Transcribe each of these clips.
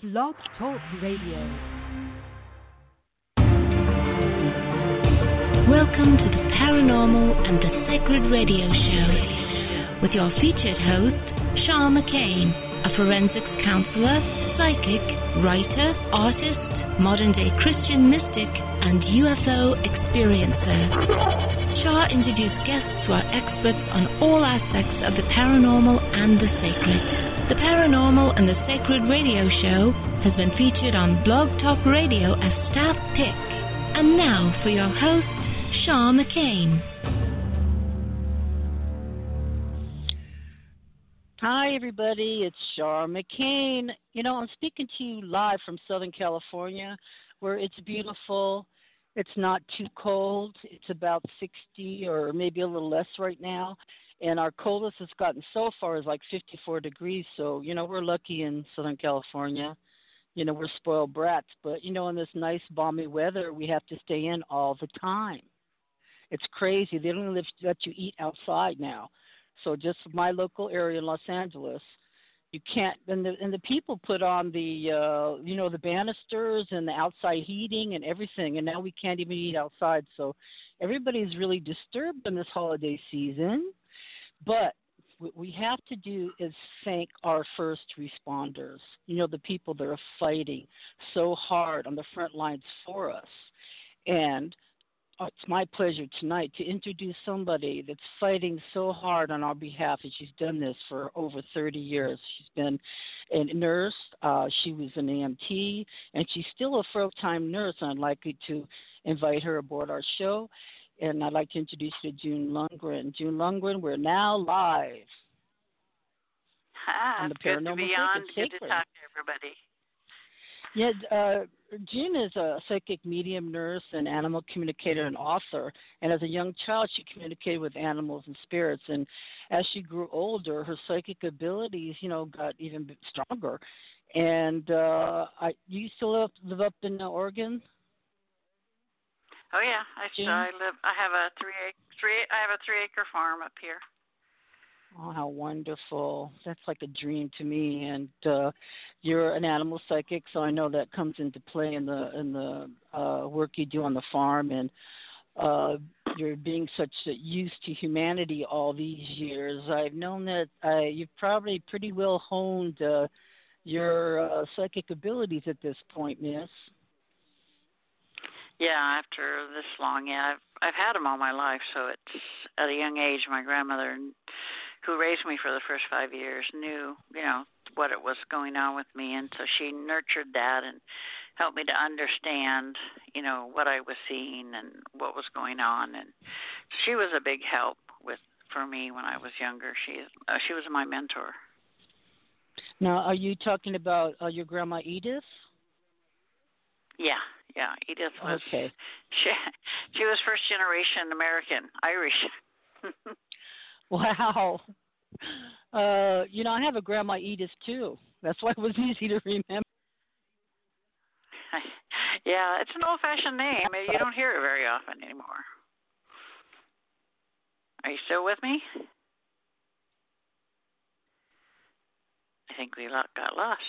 Blog Talk Radio. Welcome to the Paranormal and the Sacred Radio Show with your featured host, Shaw McCain, a forensics counselor, psychic, writer, artist, modern day Christian mystic, and UFO experiencer. Shaw introduced guests who are experts on all aspects of the paranormal and the sacred. The Paranormal and the Sacred Radio Show has been featured on Blog Talk Radio as staff pick. And now for your host, Shaw McCain. Hi, everybody. It's Shaw McCain. You know, I'm speaking to you live from Southern California, where it's beautiful it's not too cold. It's about 60 or maybe a little less right now. And our coldest has gotten so far is like 54 degrees. So, you know, we're lucky in Southern California. You know, we're spoiled brats. But, you know, in this nice, balmy weather, we have to stay in all the time. It's crazy. They don't even let you eat outside now. So, just my local area in Los Angeles, you can't and the and the people put on the uh you know the banisters and the outside heating and everything and now we can't even eat outside so everybody's really disturbed in this holiday season but what we have to do is thank our first responders you know the people that are fighting so hard on the front lines for us and it's my pleasure tonight to introduce somebody that's fighting so hard on our behalf, and she's done this for over 30 years. She's been a nurse, uh, she was an EMT, and she's still a full time nurse. I'd like to invite her aboard our show. And I'd like to introduce you to June Lundgren. June Lundgren, we're now live. Ah, on the good to be on. Good to talk to everybody. Yeah, uh, Jean is a psychic medium nurse and animal communicator and author. And as a young child, she communicated with animals and spirits. And as she grew older, her psychic abilities, you know, got even stronger. And uh, I, you still live, live up in uh, Oregon? Oh yeah, I, Jean? I live. I have a three three. I have a three acre farm up here. Oh, how wonderful. That's like a dream to me. And uh you're an animal psychic, so I know that comes into play in the in the uh work you do on the farm and uh you're being such a use to humanity all these years. I've known that uh, you've probably pretty well honed uh your uh, psychic abilities at this point, miss. Yeah, after this long, yeah, I've I've had them all my life. So it's at a young age. My grandmother who raised me for the first five years knew you know what it was going on with me and so she nurtured that and helped me to understand you know what i was seeing and what was going on and she was a big help with for me when i was younger she uh, she was my mentor now are you talking about uh, your grandma edith yeah yeah edith was okay she she was first generation american irish Wow. Uh, you know, I have a grandma Edith too. That's why it was easy to remember. yeah, it's an old-fashioned name. You don't hear it very often anymore. Are you still with me? I think we got lost.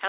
Hello?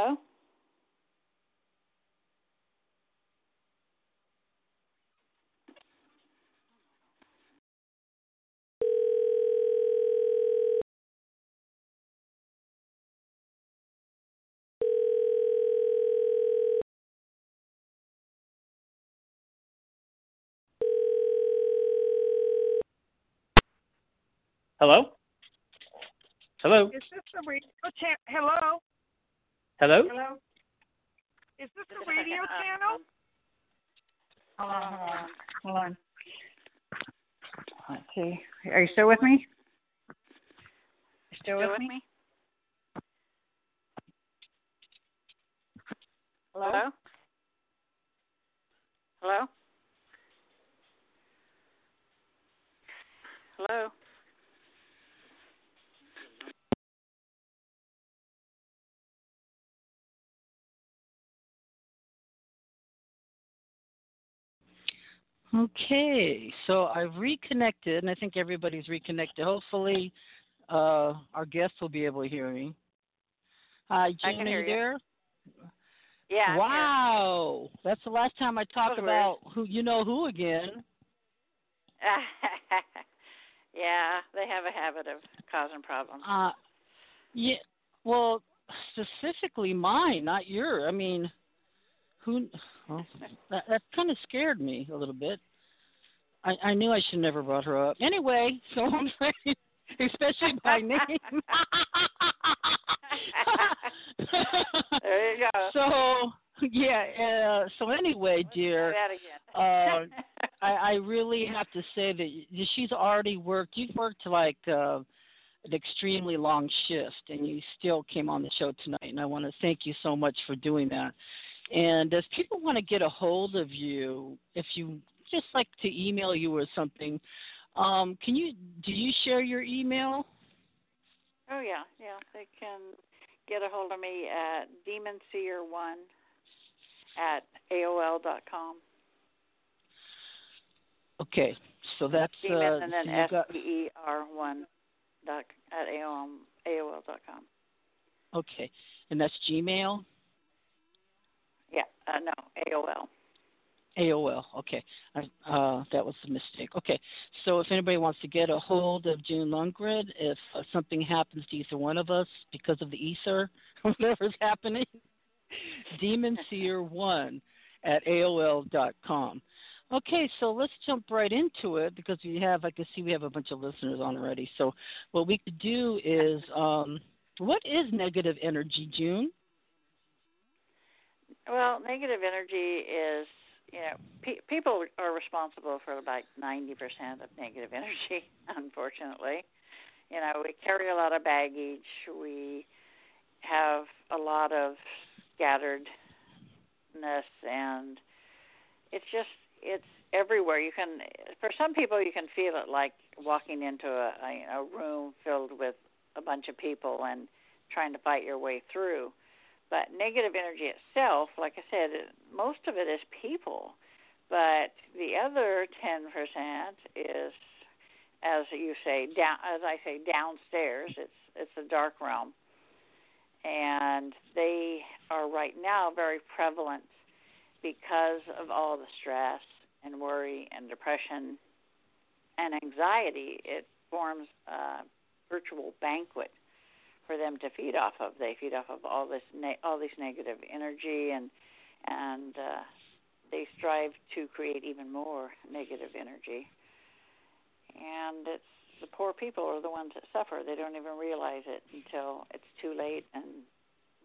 Hello? Hello? Hello? Is this the radio channel? Hello? Hello? Hello? Is this the radio channel? Hold on, hold on, hold on. Let's see. Are you still with me? You still, Still with, with me? me? Hello? Hello? Hello? Okay, so I've reconnected, and I think everybody's reconnected. Hopefully, uh, our guests will be able to hear me. Hi, I can hear you there? Yeah. Wow, that's the last time I talked about who you know who again. yeah, they have a habit of causing problems. Uh, yeah, well, specifically mine, not your. I mean, who? Well, that that kind of scared me a little bit. I I knew I should never brought her up. Anyway, so I'm saying, especially by name. there you go. So yeah. Uh, so anyway, dear. that again. Uh, I, I really have to say that she's already worked. You've worked like uh, an extremely long shift, and you still came on the show tonight. And I want to thank you so much for doing that. And if people want to get a hold of you, if you just like to email you or something, um, can you do you share your email? Oh yeah, yeah. They can get a hold of me at demonseer1 at aol dot com. Okay, so that's Demon uh, and then S E E R one dot at aol aol dot com. okay, and that's Gmail. Yeah, uh, no AOL. AOL. Okay, uh, that was a mistake. Okay, so if anybody wants to get a hold of June Lundgren, if uh, something happens to either one of us because of the ether, whatever's happening, demonseer1 at AOL dot com. Okay, so let's jump right into it because we have, I can see we have a bunch of listeners on already. So what we could do is, um, what is negative energy, June? Well, negative energy is, you know, pe- people are responsible for about 90% of negative energy, unfortunately. You know, we carry a lot of baggage. We have a lot of scatteredness, and it's just, it's everywhere. You can, for some people, you can feel it like walking into a, a room filled with a bunch of people and trying to fight your way through. But negative energy itself, like I said, most of it is people. But the other 10% is, as you say, down, as I say, downstairs. It's it's a dark realm, and they are right now very prevalent because of all the stress and worry and depression and anxiety, it forms a virtual banquet for them to feed off of. They feed off of all this ne- all this negative energy and and uh, they strive to create even more negative energy. And it's the poor people are the ones that suffer. They don't even realize it until it's too late and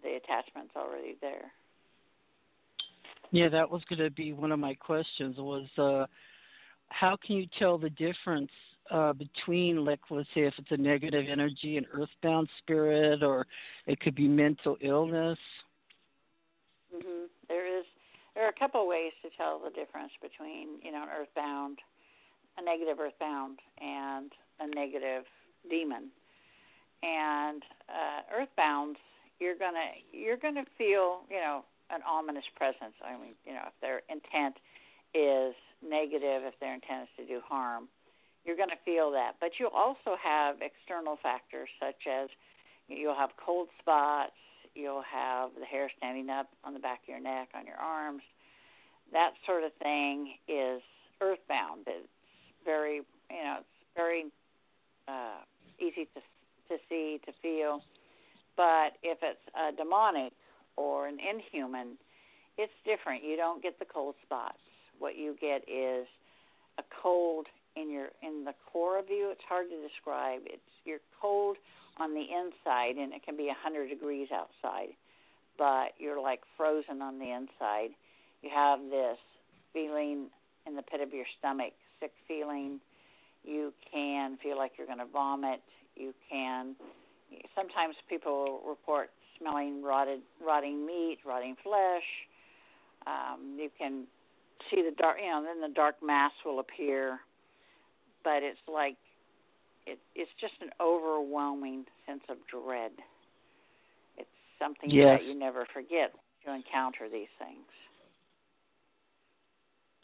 the attachment's already there. Yeah, that was going to be one of my questions. Was uh, how can you tell the difference uh, between, like, let's say, if it's a negative energy, an earthbound spirit, or it could be mental illness? Mm-hmm. There is there are a couple ways to tell the difference between you know an earthbound, a negative earthbound, and a negative demon. And uh, earthbounds, you're gonna you're gonna feel you know an ominous presence. I mean, you know, if their intent is negative, if their intent is to do harm, you're going to feel that. But you'll also have external factors such as you'll have cold spots, you'll have the hair standing up on the back of your neck, on your arms. That sort of thing is earthbound. It's very, you know, it's very uh, easy to to see, to feel. But if it's a demonic or an inhuman, it's different. You don't get the cold spots. What you get is a cold in your in the core of you. It's hard to describe. It's you're cold on the inside, and it can be a hundred degrees outside, but you're like frozen on the inside. You have this feeling in the pit of your stomach, sick feeling. You can feel like you're going to vomit. You can. Sometimes people report smelling rotted, rotting meat, rotting flesh. Um, you can see the dark, you know, then the dark mass will appear, but it's like it, it's just an overwhelming sense of dread. It's something yes. that you never forget to encounter these things.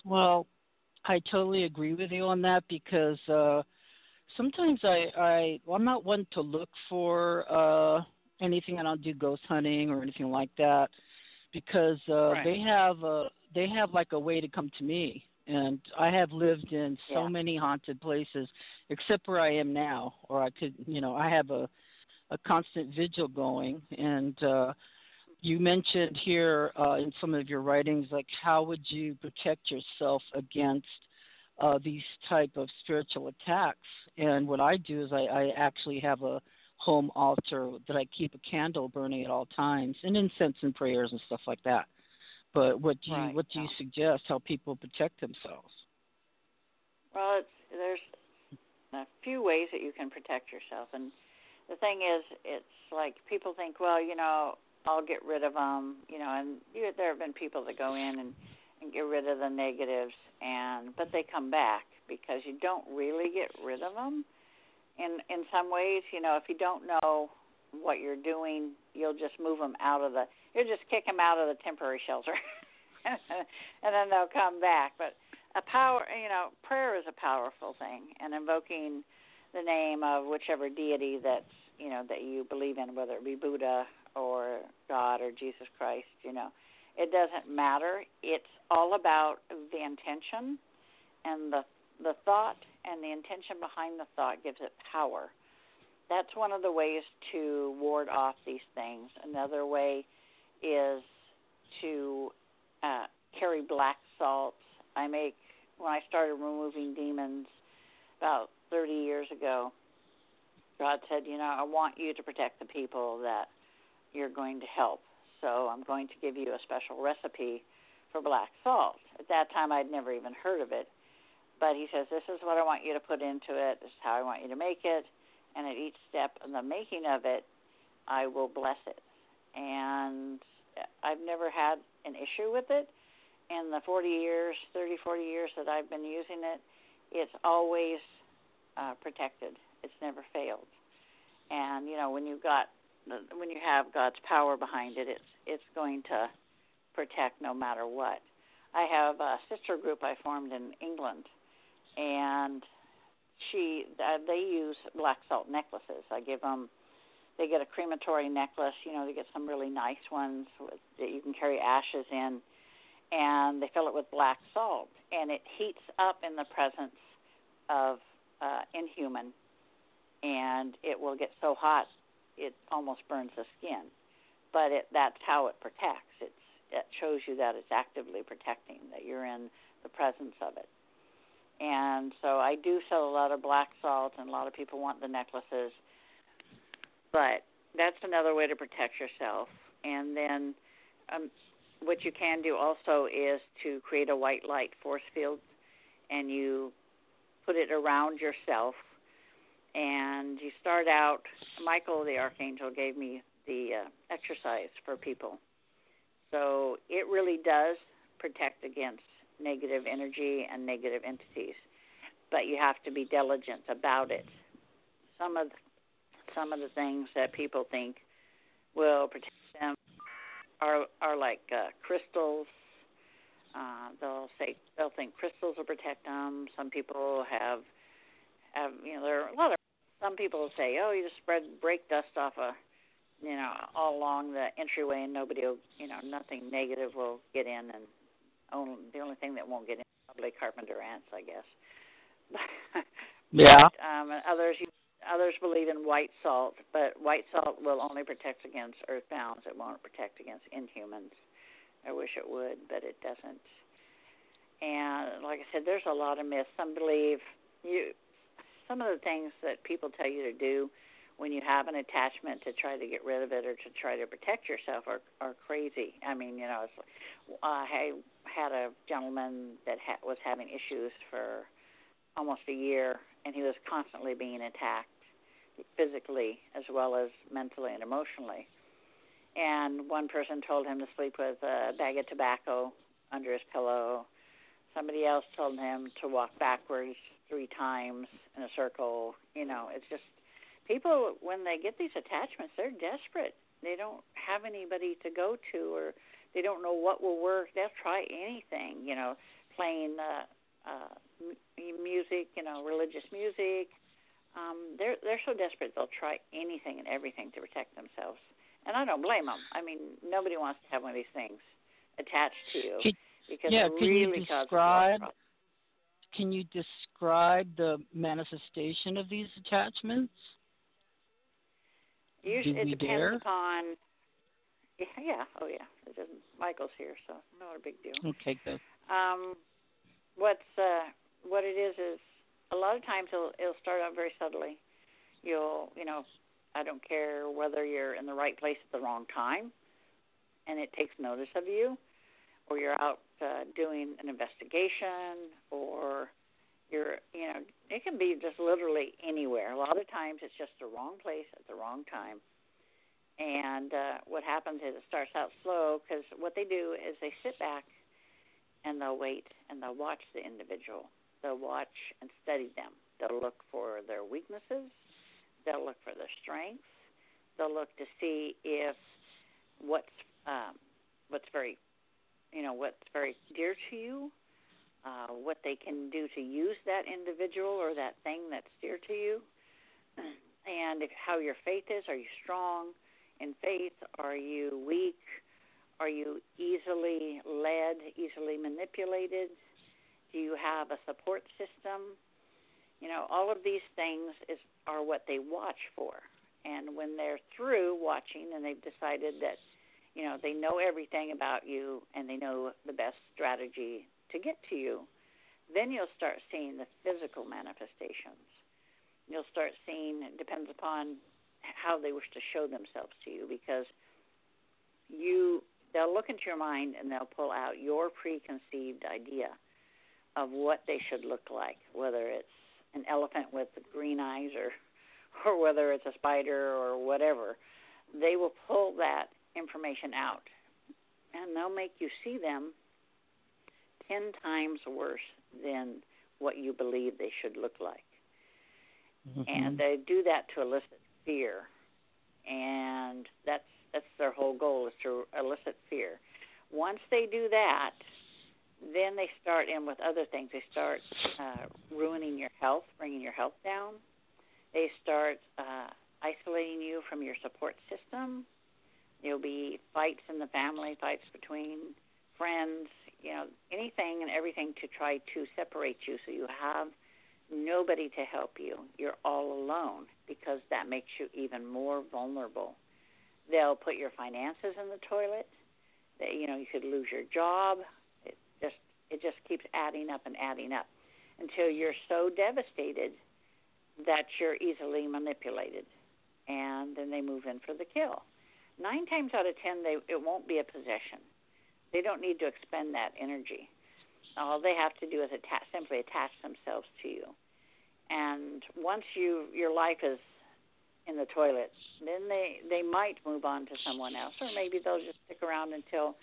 Well, I totally agree with you on that because uh sometimes I I well, I'm not one to look for uh anything. I don't do ghost hunting or anything like that because uh, right. they have a they have like a way to come to me. And I have lived in so yeah. many haunted places, except where I am now, or I could, you know, I have a a constant vigil going. And uh, you mentioned here uh, in some of your writings, like how would you protect yourself against uh, these type of spiritual attacks? And what I do is I, I actually have a home altar that I keep a candle burning at all times, and incense and prayers and stuff like that. But what do you right. what do you suggest? How people protect themselves? Well, it's, there's a few ways that you can protect yourself, and the thing is, it's like people think, well, you know, I'll get rid of them, you know, and you, there have been people that go in and and get rid of the negatives, and but they come back because you don't really get rid of them in in some ways, you know, if you don't know what you're doing, you'll just move them out of the. You'll just kick them out of the temporary shelter, and then they'll come back. But a power, you know, prayer is a powerful thing, and invoking the name of whichever deity that's you know that you believe in, whether it be Buddha or God or Jesus Christ, you know, it doesn't matter. It's all about the intention and the the thought and the intention behind the thought gives it power. That's one of the ways to ward off these things. Another way is to uh, carry black salt. I make when I started removing demons about 30 years ago. God said, you know, I want you to protect the people that you're going to help. So I'm going to give you a special recipe for black salt. At that time, I'd never even heard of it. But he says, This is what I want you to put into it. This is how I want you to make it. And at each step in the making of it, I will bless it. And I've never had an issue with it. In the 40 years, 30, 40 years that I've been using it, it's always uh, protected. It's never failed. And you know, when you got when you have God's power behind it, it's it's going to protect no matter what. I have a sister group I formed in England and she uh, they use black salt necklaces. I give them they get a crematory necklace. You know, they get some really nice ones with, that you can carry ashes in, and they fill it with black salt. and it heats up in the presence of uh, inhuman, and it will get so hot it almost burns the skin. But it, that's how it protects. It's, it shows you that it's actively protecting, that you're in the presence of it. And so I do sell a lot of black salt, and a lot of people want the necklaces. But that's another way to protect yourself. And then um, what you can do also is to create a white light force field, and you put it around yourself. And you start out. Michael the archangel gave me the uh, exercise for people. So it really does protect against negative energy and negative entities, but you have to be diligent about it. Some of some of the things that people think will protect them are are like uh, crystals. Uh, they'll say they'll think crystals will protect them. Some people have have you know there are a lot of some people say oh you just spread brick dust off a you know all along the entryway and nobody will you know nothing negative will get in and only the only thing that won't get in probably carpenter ants I guess. yeah. But, um, and others others believe in white salt, but white salt will only protect against earthbounds. It won't protect against inhumans. I wish it would, but it doesn't. And like I said, there's a lot of myths. Some believe you. Some of the things that people tell you to do when you have an attachment to try to get rid of it or to try to protect yourself are are crazy. I mean, you know, it's, uh, I had a gentleman that ha- was having issues for almost a year, and he was constantly being attacked physically as well as mentally and emotionally. And one person told him to sleep with a bag of tobacco under his pillow. Somebody else told him to walk backwards three times in a circle. You know, it's just people when they get these attachments, they're desperate. They don't have anybody to go to, or they don't know what will work. They'll try anything. You know, playing uh, uh, m- music, you know, religious music. Um, they're they're so desperate they'll try anything and everything to protect themselves, and I don't blame them. I mean, nobody wants to have one of these things attached to you can, because yeah, it can really you describe? a lot of Can you describe the manifestation of these attachments? Usually, Do it depends dare? upon. Yeah, yeah, oh yeah. It. Michael's here, so not a big deal. Okay, good. Um, what's uh, what it is is a lot of times it'll it'll start out very subtly. You'll you know, I don't care whether you're in the right place at the wrong time, and it takes notice of you, or you're out uh, doing an investigation, or you're you know it can be just literally anywhere. A lot of times it's just the wrong place at the wrong time. And uh, what happens is it starts out slow because what they do is they sit back and they'll wait and they'll watch the individual. They'll watch and study them. They'll look for their weaknesses. They'll look for their strengths. They'll look to see if what's um, what's very, you know, what's very dear to you, uh, what they can do to use that individual or that thing that's dear to you, and if, how your faith is. Are you strong in faith? Are you weak? Are you easily led, easily manipulated? Do you have a support system? You know, all of these things is are what they watch for. And when they're through watching and they've decided that, you know, they know everything about you and they know the best strategy to get to you, then you'll start seeing the physical manifestations. You'll start seeing, it depends upon how they wish to show themselves to you because you they'll look into your mind and they'll pull out your preconceived idea of what they should look like, whether it's an elephant with green eyes or or whether it's a spider or whatever. They will pull that information out and they'll make you see them 10 times worse than what you believe they should look like. Mm-hmm. And they do that to elicit fear. And that's that's their whole goal is to elicit fear. Once they do that, then they start in with other things. They start uh, ruining your health, bringing your health down. They start uh, isolating you from your support system. There'll be fights in the family, fights between friends. you know, anything and everything to try to separate you so you have nobody to help you. You're all alone because that makes you even more vulnerable. They'll put your finances in the toilet. You know, you could lose your job. It just keeps adding up and adding up until you're so devastated that you're easily manipulated and then they move in for the kill. Nine times out of ten, they it won't be a possession. They don't need to expend that energy. All they have to do is attach, simply attach themselves to you. And once you your life is in the toilet, then they they might move on to someone else, or maybe they'll just stick around until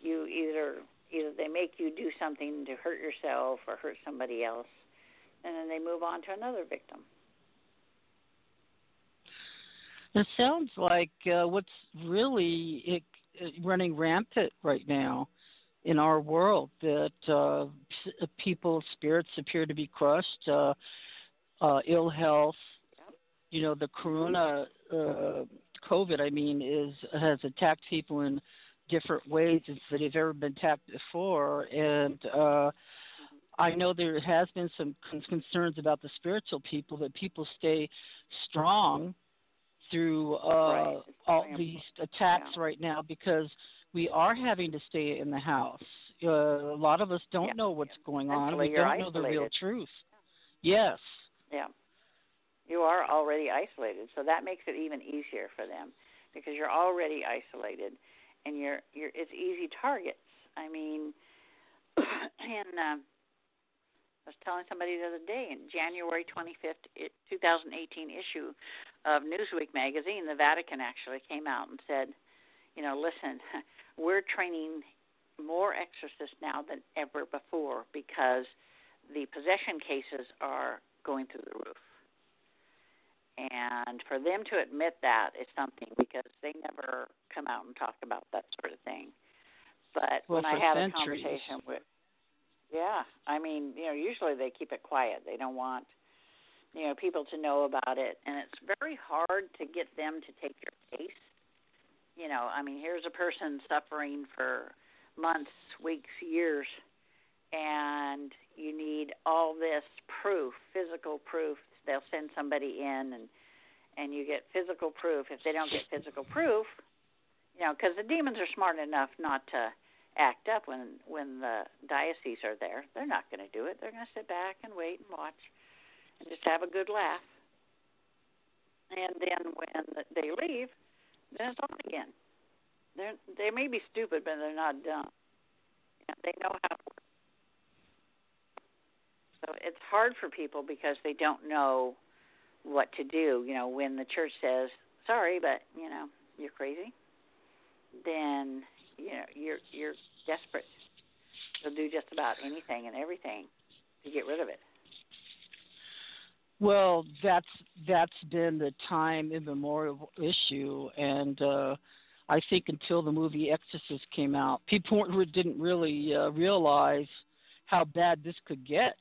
you either either they make you do something to hurt yourself or hurt somebody else, and then they move on to another victim. It sounds like uh, what's really it, it running rampant right now in our world that uh, p- people's spirits appear to be crushed, uh, uh, ill health. You know, the corona, uh, COVID, I mean, is has attacked people in different ways that have ever been tapped before, and uh, I know there has been some concerns about the spiritual people that people stay strong through uh, right. all these attacks yeah. right now because we are having to stay in the house. Uh, a lot of us don't yeah. know what's going Mentally, on. We don't know the real truth. Yes. Yeah. You are already isolated, so that makes it even easier for them because you're already isolated, and you're you're it's easy targets. I mean, in uh, I was telling somebody the other day in January 25th, 2018 issue of Newsweek magazine, the Vatican actually came out and said, you know, listen, we're training more exorcists now than ever before because the possession cases are going through the roof. And for them to admit that is something because they never come out and talk about that sort of thing. But well, when I had centuries. a conversation with yeah, I mean, you know, usually they keep it quiet. They don't want, you know, people to know about it, and it's very hard to get them to take your case. You know, I mean, here's a person suffering for months, weeks, years, and you need all this proof, physical proof. They'll send somebody in, and and you get physical proof. If they don't get physical proof, you know, because the demons are smart enough not to act up when when the diocese are there. They're not going to do it. They're going to sit back and wait and watch, and just have a good laugh. And then when they leave, then it's on again. They they may be stupid, but they're not dumb. They know how to. So it's hard for people because they don't know what to do. You know, when the church says, "Sorry, but you know, you're crazy," then you know you're you're desperate. They'll do just about anything and everything to get rid of it. Well, that's that's been the time immemorial issue, and uh, I think until the movie Exorcist came out, people didn't really uh, realize how bad this could get.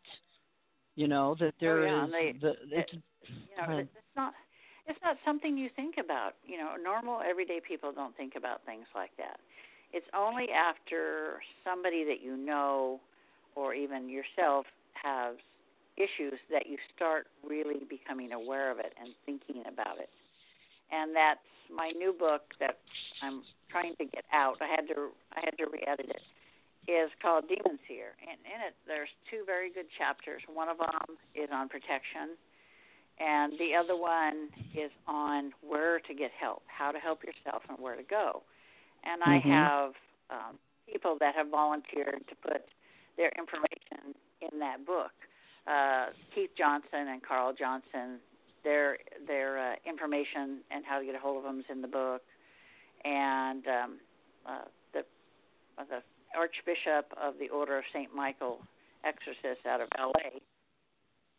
You know that oh, there oh, yeah, is they, the it's, it, you know it's not it's not something you think about. You know, normal everyday people don't think about things like that. It's only after somebody that you know or even yourself has issues that you start really becoming aware of it and thinking about it. And that's my new book that I'm trying to get out. I had to I had to re-edit it. Is called Demon Seer, and in it there's two very good chapters. One of them is on protection, and the other one is on where to get help, how to help yourself, and where to go and I mm-hmm. have um, people that have volunteered to put their information in that book. Uh, Keith Johnson and Carl Johnson, their their uh, information and how to get a hold of them is in the book, and um, uh, the uh, the Archbishop of the Order of Saint Michael, exorcist out of L.A.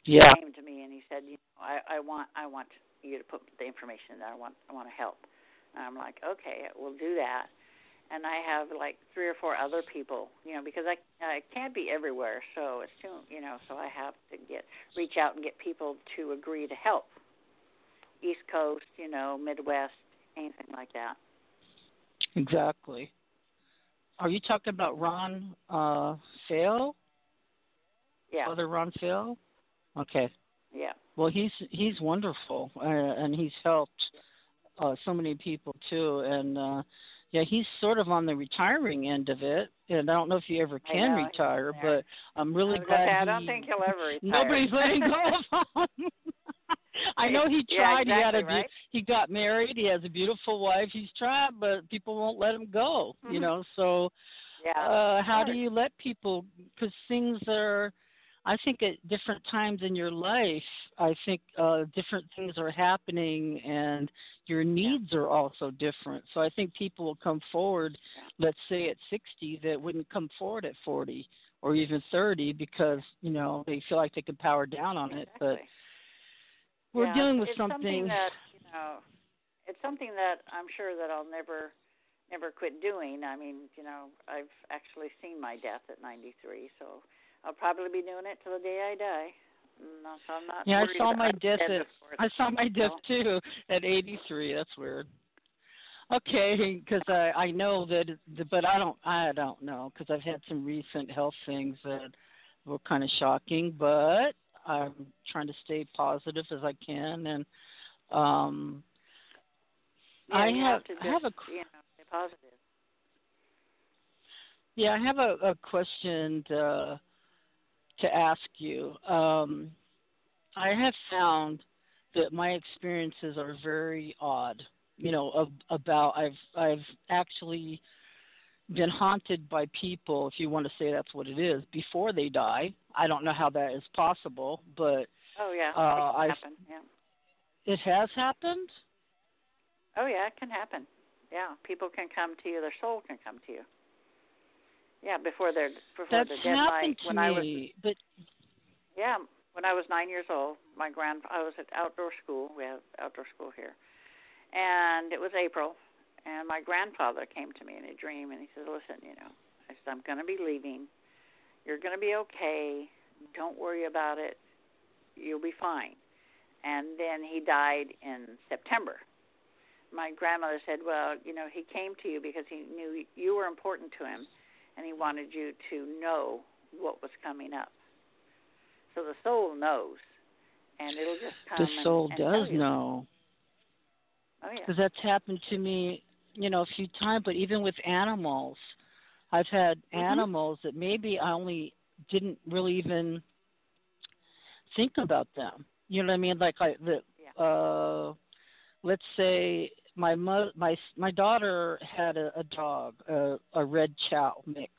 Yeah. came to me and he said, you know, I, I want I want you to put the information in there. I want I want to help. And I'm like, okay, we'll do that. And I have like three or four other people, you know, because I I can't be everywhere, so it's too, you know, so I have to get reach out and get people to agree to help. East Coast, you know, Midwest, anything like that. Exactly. Are you talking about Ron uh Fail? Yeah. Father Ron Fail? Okay. Yeah. Well, he's he's wonderful, uh, and he's helped uh, so many people too. And uh, yeah, he's sort of on the retiring end of it. And I don't know if he ever can know, retire, but I'm really glad. gonna I don't think he'll ever retire. Nobody's letting go of him. I know he Yeah, tried. he had a right? he got married. He has a beautiful wife. He's tried, but people won't let him go. You Mhm. know, so Yeah. uh how do you let people because things are i think at different times in your life i think uh different things are happening and your needs are also different so i think people will come forward let's say at 60 that wouldn't come forward at 40 or even 30 because you know they feel like they can power down on it but Exactly. We're Yeah, dealing with it's something, that you know it's something that I'm sure that I'll never never quit doing. I mean, you know, I've actually seen my death at 93, so I'll probably be doing it till the day I die. No, so I'm not. yeah i saw my death at i saw my death too at 83 that's weird Okay, because I I know that, but I don't I don't know because I've had some recent health things that were kind of shocking, but I'm trying to stay positive as I can, and um, Yeah, I you have to I have a just, you know stay positive. yeah I have a, a question to, to ask you. Um, I have found that my experiences are very odd. You know, of, about I've I've actually been haunted by people, if you want to say that's what it is, before they die. I don't know how that is possible, but Oh yeah, Uh, it can. Yeah. it has happened. Oh yeah, it can happen. Yeah, people can come to you. Their soul can come to you. Yeah, before they're before That's they're dead. happened to when I was me, but Yeah, when I was nine years old, my grand I was at outdoor school. We have outdoor school here, and it was April, and my grandfather came to me in a dream, and he said, "Listen, you know, I said I'm going to be leaving. You're going to be okay. Don't worry about it. You'll be fine." And then he died in September. My grandmother said, "Well, you know, he came to you because he knew you were important to him, and he wanted you to know what was coming up." So the soul knows, and it'll just come. the and- soul and does tell you. know. Oh yeah. because that's happened to me, you know, a few times. But even with animals, I've had Mhm. animals that maybe I only didn't really even think about them. You know what I mean? Like I, the, Yeah. uh, let's say my mo- my my daughter had a, a dog, a, a red chow mix,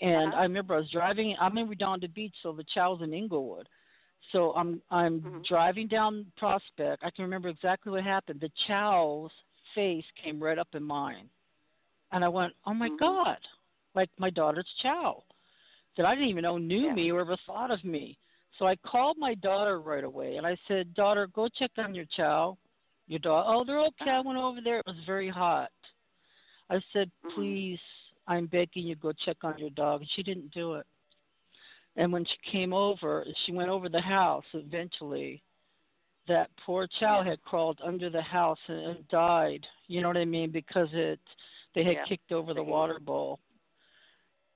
and Uh-huh. I remember I was driving. I'm in Redondo Beach, so the chow's in Inglewood. So I'm I'm Mhm. driving down Prospect. I can remember exactly what happened. The chow's face came right up in mine, and I went, "Oh my Mhm. God!" Like my daughter's chow that I didn't even know knew Yeah. me or ever thought of me. So I called my daughter right away, and I said, "Daughter, go check on your chow. Your dog. Oh, they're okay. I went over there. It was very hot." I said, Mhm. "Please, I'm begging you, go check on your dog." And she didn't do it. And when she came over, she went over the house eventually. That poor chow Yeah. had crawled under the house and, and died. You know what I mean? Because it they had Yeah, kicked over the water bowl.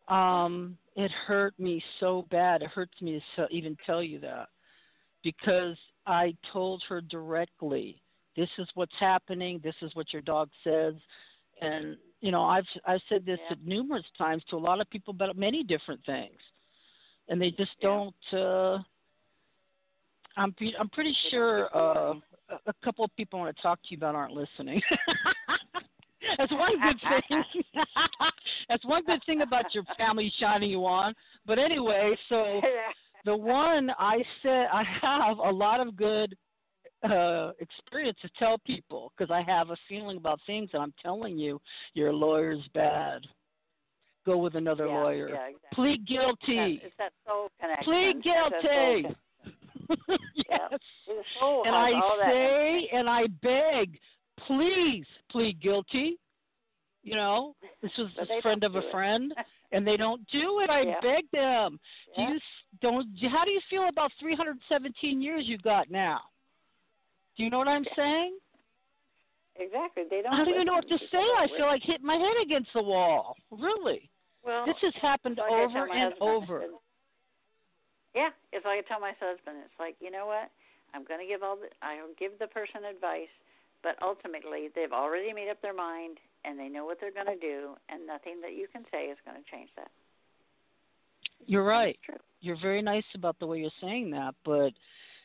Um, it hurt me so bad. It hurts me to even tell you that because I told her directly, "This is what's happening. This is what your dog says." And you know, I've I've said this Yeah. numerous times to a lot of people about many different things, and they just Yeah. don't. uh I'm I'm pretty sure uh, a couple of people I want to talk to you about aren't listening. That's one good thing. That's one good thing about your family shining you on. But anyway, so the one I said I have a lot of good uh experience to tell people because I have a feeling about things and I'm telling you your lawyer's bad. Go with another yeah, lawyer. Yeah, exactly. Plead guilty. it's that soul connection. Plead guilty. yes. And I say and I beg, please plead guilty. You know, this was a friend of a it. friend, and they don't do it. I Yeah. beg them. Yeah. Do you s- don't? How do you feel about 317 years you got now? Do you know what I'm saying? exactly. They don't. I don't even know what to say. I feel like hitting my head against the wall. Really. Well, This has happened it's like I tell over and over. said- yeah, it's like I tell my husband. It's like you know what? I'm going to give all the. I'll give the person advice, but ultimately they've already made up their mind and they know what they're going to do, and nothing that you can say is going to change that. You're right. You're very nice about the way you're saying that, but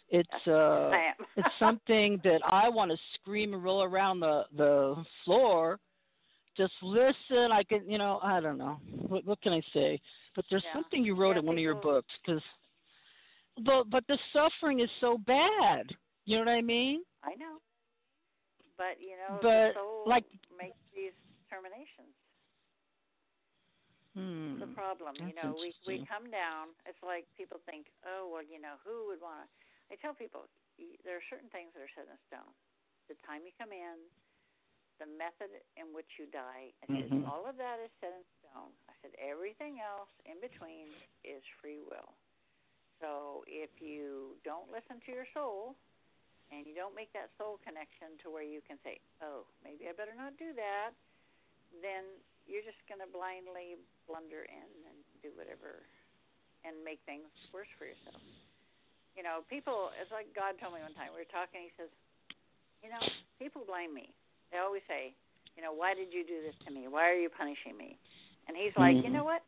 it's uh it's something that I want to scream and roll around the the floor. Just listen. I can, you know, I don't know. What, what can I say? But there's Yeah. something you wrote Yeah, in one of your books because, but but the suffering is so bad. You know what I mean? I know, but you know, But, the soul like- makes these determinations. Hmm. the problem. You know, we we come down. It's like people think, oh well, you know, who would want to? I tell people there are certain things that are set in stone. The time you come in, the method in which you die. I said Mhm. all of that is set in stone. I said everything else in between is free will. So if you don't listen to your soul. And you don't make that soul connection to where you can say, "Oh, maybe I better not do that," then you're just going to blindly blunder in and do whatever and make things worse for yourself. You know, people, it's like God told me one time, we were talking, he says, you know, people blame me. They always say, you know, why did you do this to me? Why are you punishing me? And he's like, you Mhm. know what?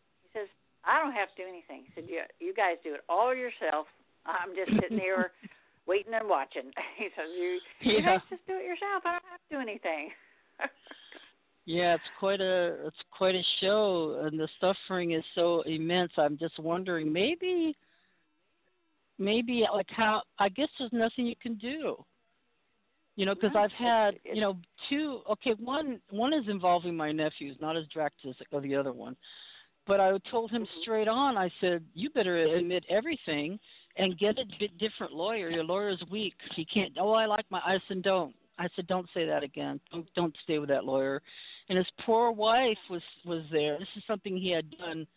I don't have to do anything. He said, you, you guys do it all yourself. I'm just sitting here waiting and watching. He says, you, you Yeah. guys just do it yourself. I don't have to do anything. Yeah, it's quite a it's quite a show, and the suffering is so immense. I'm just wondering, maybe, maybe like how I guess there's nothing you can do. You know, because No, I've had you know two. Okay, one one is involving my nephews, not as direct as the other one. But I told him straight on. I said, "You better admit everything and get a bit different lawyer. Your lawyer's weak. He can't. Oh, I like my. I said, don't. I said, don't say that again. Don't don't stay with that lawyer. And his poor wife was was there. This is something he had done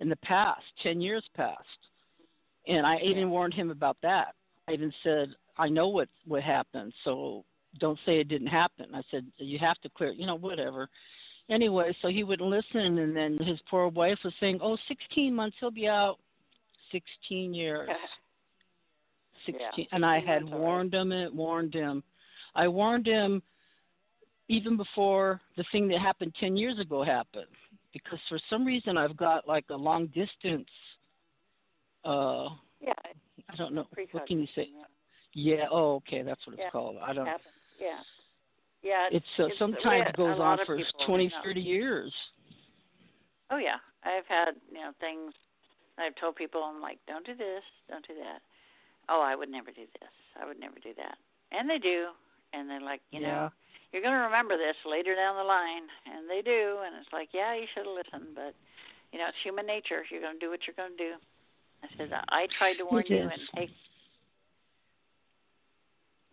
in the past, ten years past. And I even warned him about that. I even said, I know what what happened, so don't say it didn't happen. I said you have to clear. You know, whatever. Anyway, so he wouldn't listen, and then his poor wife was saying, "Oh, 16 months, he'll be out." 16 years. 16 and I had warned him and warned him. I warned him even before the thing that happened 10 years ago happened because for some reason I've got like a long distance uh yeah, I don't know what can you say? Yeah. Yeah, oh okay, that's what it's Yeah, called. I don't happens. Yeah. Yeah. it's uh, it's- sometimes goes on for people, twenty, you know. thirty years. Oh yeah, I've had you know things. I've told people I'm like, don't do this, don't do that. Oh, I would never do this. I would never do that, and they do, and they're like, you yeah. know, you're going to remember this later down the line, and they do, and it's like, yeah, you should have listened, but you know, it's human nature. You're going to do what you're going to do. I said, I tried to warn It you is. and take.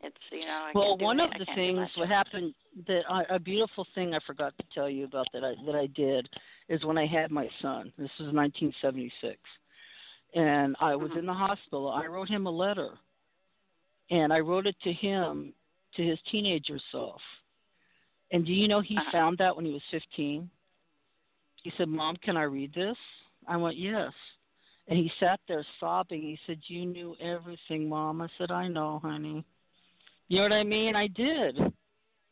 It's you know. I Well, one of I the things what happened that I, a beautiful thing I forgot to tell you about that I that I did is when I had my son. This was 1976, and I was Mhm. in the hospital. I wrote him a letter, and I wrote it to him to his teenager self. And do you know he Uh-huh. found that when he was 15? He said, "Mom, can I read this?" I went, "Yes." And he sat there sobbing. He said, "You knew everything, Mom." I said, "I know, honey." You know what I mean? I did.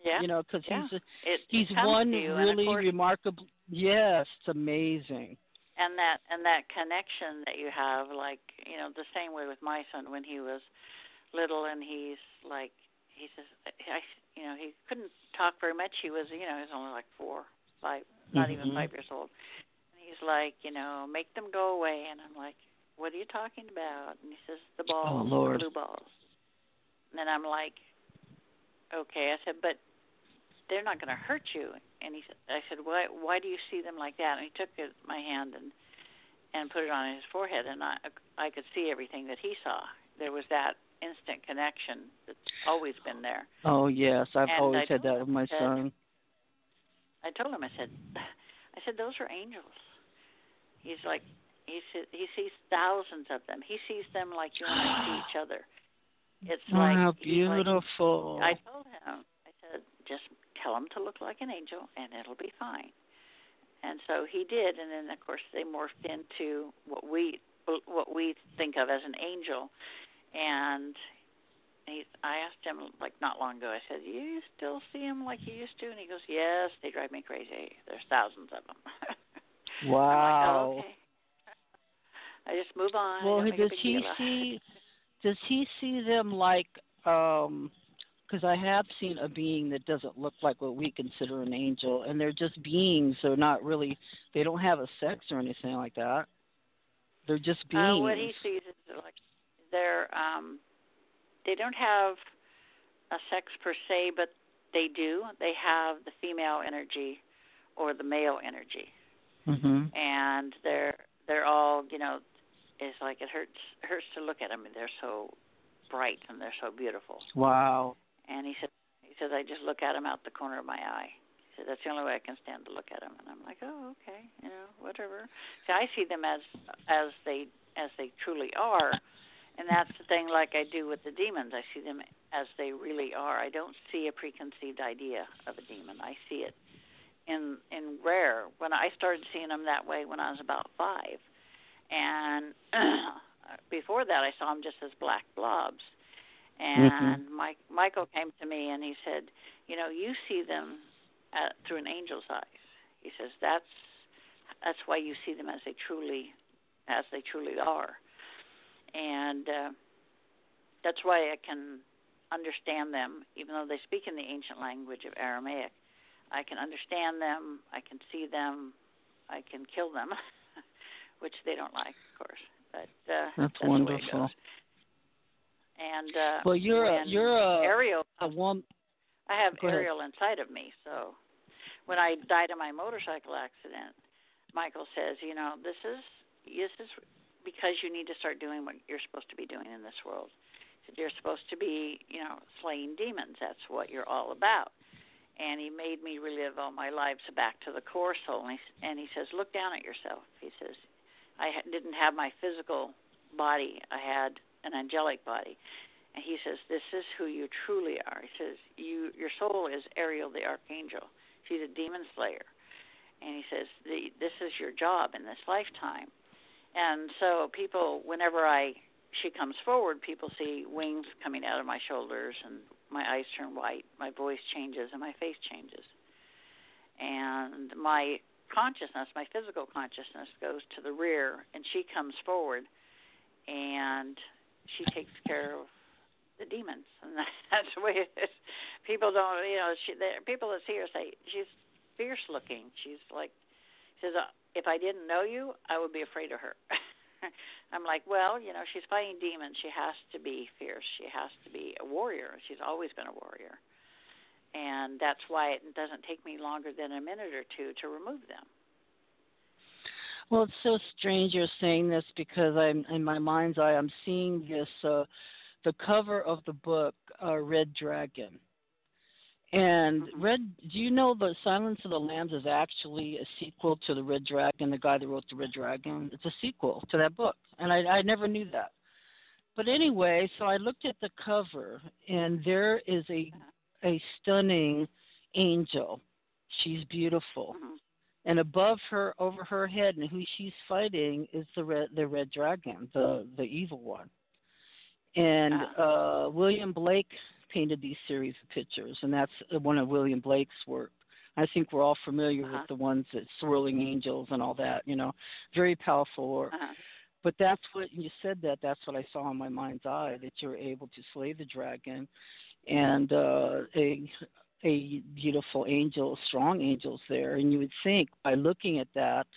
yeah. You know, because yeah. he's it, he's one to you, and of really course, remarkable. Yes, it's amazing. and that and that connection that you have like you know the same way with my son when he was little and he's like he says i you know he couldn't talk very much he was you know he was only like four five not even Mhm. five years old and he's like you know make them go away and i'm like what are you talking about and he says the balls Oh, Lord. the blue balls and then i'm like okay. I said but they're not going to hurt you. And he said i said why why do you see them like that? And he took my hand and and put it on his forehead and i i could see everything that he saw. There was that instant connection that's always been there. Oh yes, I've And always had that with my that- son. i told him i said i said those are angels. He's like he said he sees thousands of them. He sees them like you and i see each other it's like how he's like- beautiful. I told him, I said, just tell him to look like an angel, and it'll be fine. And so he did, and then of course they morphed into what we what we think of as an angel. And he, I asked him like not long ago. I said, "You still see him like you used to?" And he goes, "Yes, they drive me crazy. There's thousands of them." wow. Like, oh, okay. I just move on. Well, does he see? Does he see them like? um because I have seen a being that doesn't look like what we consider an angel, and they're just beings. They're not really. They don't have a sex or anything like that. They're just beings. Uh, what he sees is like they're um, they don't have a sex per se, but they do. They have the female energy or the male energy, mm-hmm. and they're they're all you know. It's like it hurts hurts to look at them. They're so bright and they're so beautiful. Wow. And he said, he says, I just look at him out the corner of my eye. He said, that's the only way I can stand to look at him. And I'm like, oh, okay, you know, whatever. See, I see them as as they as they truly are, and that's the thing. Like I do with the demons, I see them as they really are. I don't see a preconceived idea of a demon. I see it in in rare. When I started seeing them that way when I was about five, and before that, I saw them just as black blobs Mm-hmm. And mm-hmm. Mike, Michael came to me and he said, "You know, you see them at, through an angel's eyes." He says, "That's that's why you see them as they truly as they truly are." And uh, that's why I can understand them, even though they speak in the ancient language of Aramaic. I can understand them. I can see them. I can kill them, which they don't like, of course. But uh, that's, that's wonderful. And uh, well, you're a, you're a Ariel. A woman. I have Ariel inside of me. So when I died in my motorcycle accident, Michael says, you know, this is this is because you need to start doing what you're supposed to be doing in this world. You're supposed to be, you know, slaying demons. That's what you're all about. And he made me relive all my lives back to the core soul. And he, and he says, look down at yourself. He says, I didn't have my physical body. I had an angelic body. And he says, This is who you truly are. He says, You your soul is Ariel the Archangel. She's a demon slayer. And he says, the, This is your job in this lifetime. And so people whenever I she comes forward, people see wings coming out of my shoulders and my eyes turn white, my voice changes and my face changes. And my consciousness, my physical consciousness goes to the rear and she comes forward and she takes care of the demons, and that's the way it is. People don't, you know, she, the, people that see her say she's fierce looking. She's like, says, if I didn't know you, I would be afraid of her. I'm like, well, you know, she's fighting demons. She has to be fierce. She has to be a warrior. She's always been a warrior, and that's why it doesn't take me longer than a minute or two to remove them. Well, it's so strange you're saying this because I'm in my mind's eye. I'm seeing this, uh, the cover of the book, uh, Red Dragon. And mm-hmm. Red, do you know the Silence of the Lambs is actually a sequel to the Red Dragon? The guy that wrote the Red Dragon, it's a sequel to that book, and I, I never knew that. But anyway, so I looked at the cover, and there is a a stunning angel. She's beautiful. Mm-hmm and above her, over her head, and who she's fighting is the red, the red dragon, the the evil one. And ah. uh, William Blake painted these series of pictures, and that's one of William Blake's work. I think we're all familiar uh-huh. with the ones that swirling angels and all that. You know, very powerful work. Uh-huh. But that's what you said. That that's what I saw in my mind's eye. That you're able to slay the dragon, and uh, a a beautiful angel, strong angels there, and you would think by looking at that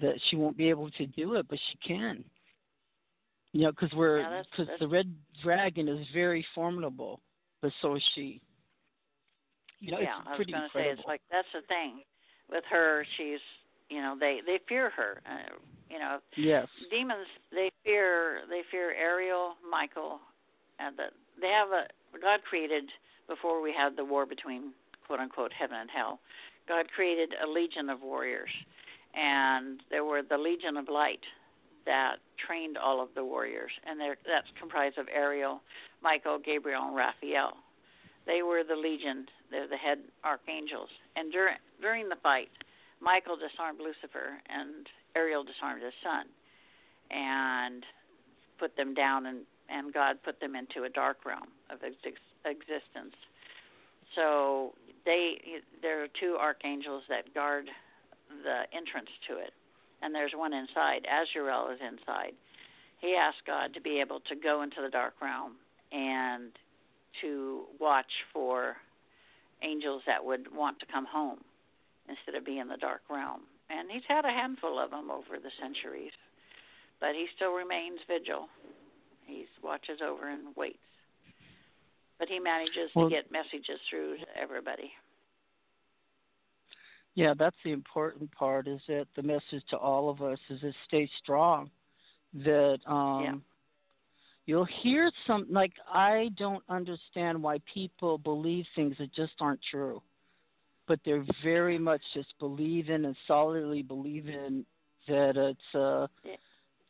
that she won't be able to do it, but she can. You know, because we're because yeah, the red dragon is very formidable, but so is she. You know, yeah, it's I was going to say it's like that's the thing with her. She's you know they they fear her. Uh, you know, yes, demons they fear they fear Ariel, Michael, and the, they have a God created before we had the war between quote unquote heaven and hell, God created a legion of warriors. And there were the Legion of Light that trained all of the warriors. And that's comprised of Ariel, Michael, Gabriel, and Raphael. They were the legion. They're the head archangels. And during during the fight, Michael disarmed Lucifer, and Ariel disarmed his son, and put them down, and and God put them into a dark realm of ex- existence. So they there are two archangels that guard the entrance to it, and there's one inside. Azrael is inside. He asked God to be able to go into the dark realm and to watch for angels that would want to come home instead of be in the dark realm. And he's had a handful of them over the centuries, but he still remains vigil. He watches over and waits. But he manages well, to get messages through to everybody. Yeah, that's the important part is that the message to all of us is to stay strong. That um yeah. you'll hear some like I don't understand why people believe things that just aren't true. But they're very much just believe in and solidly believe in that it's uh yeah.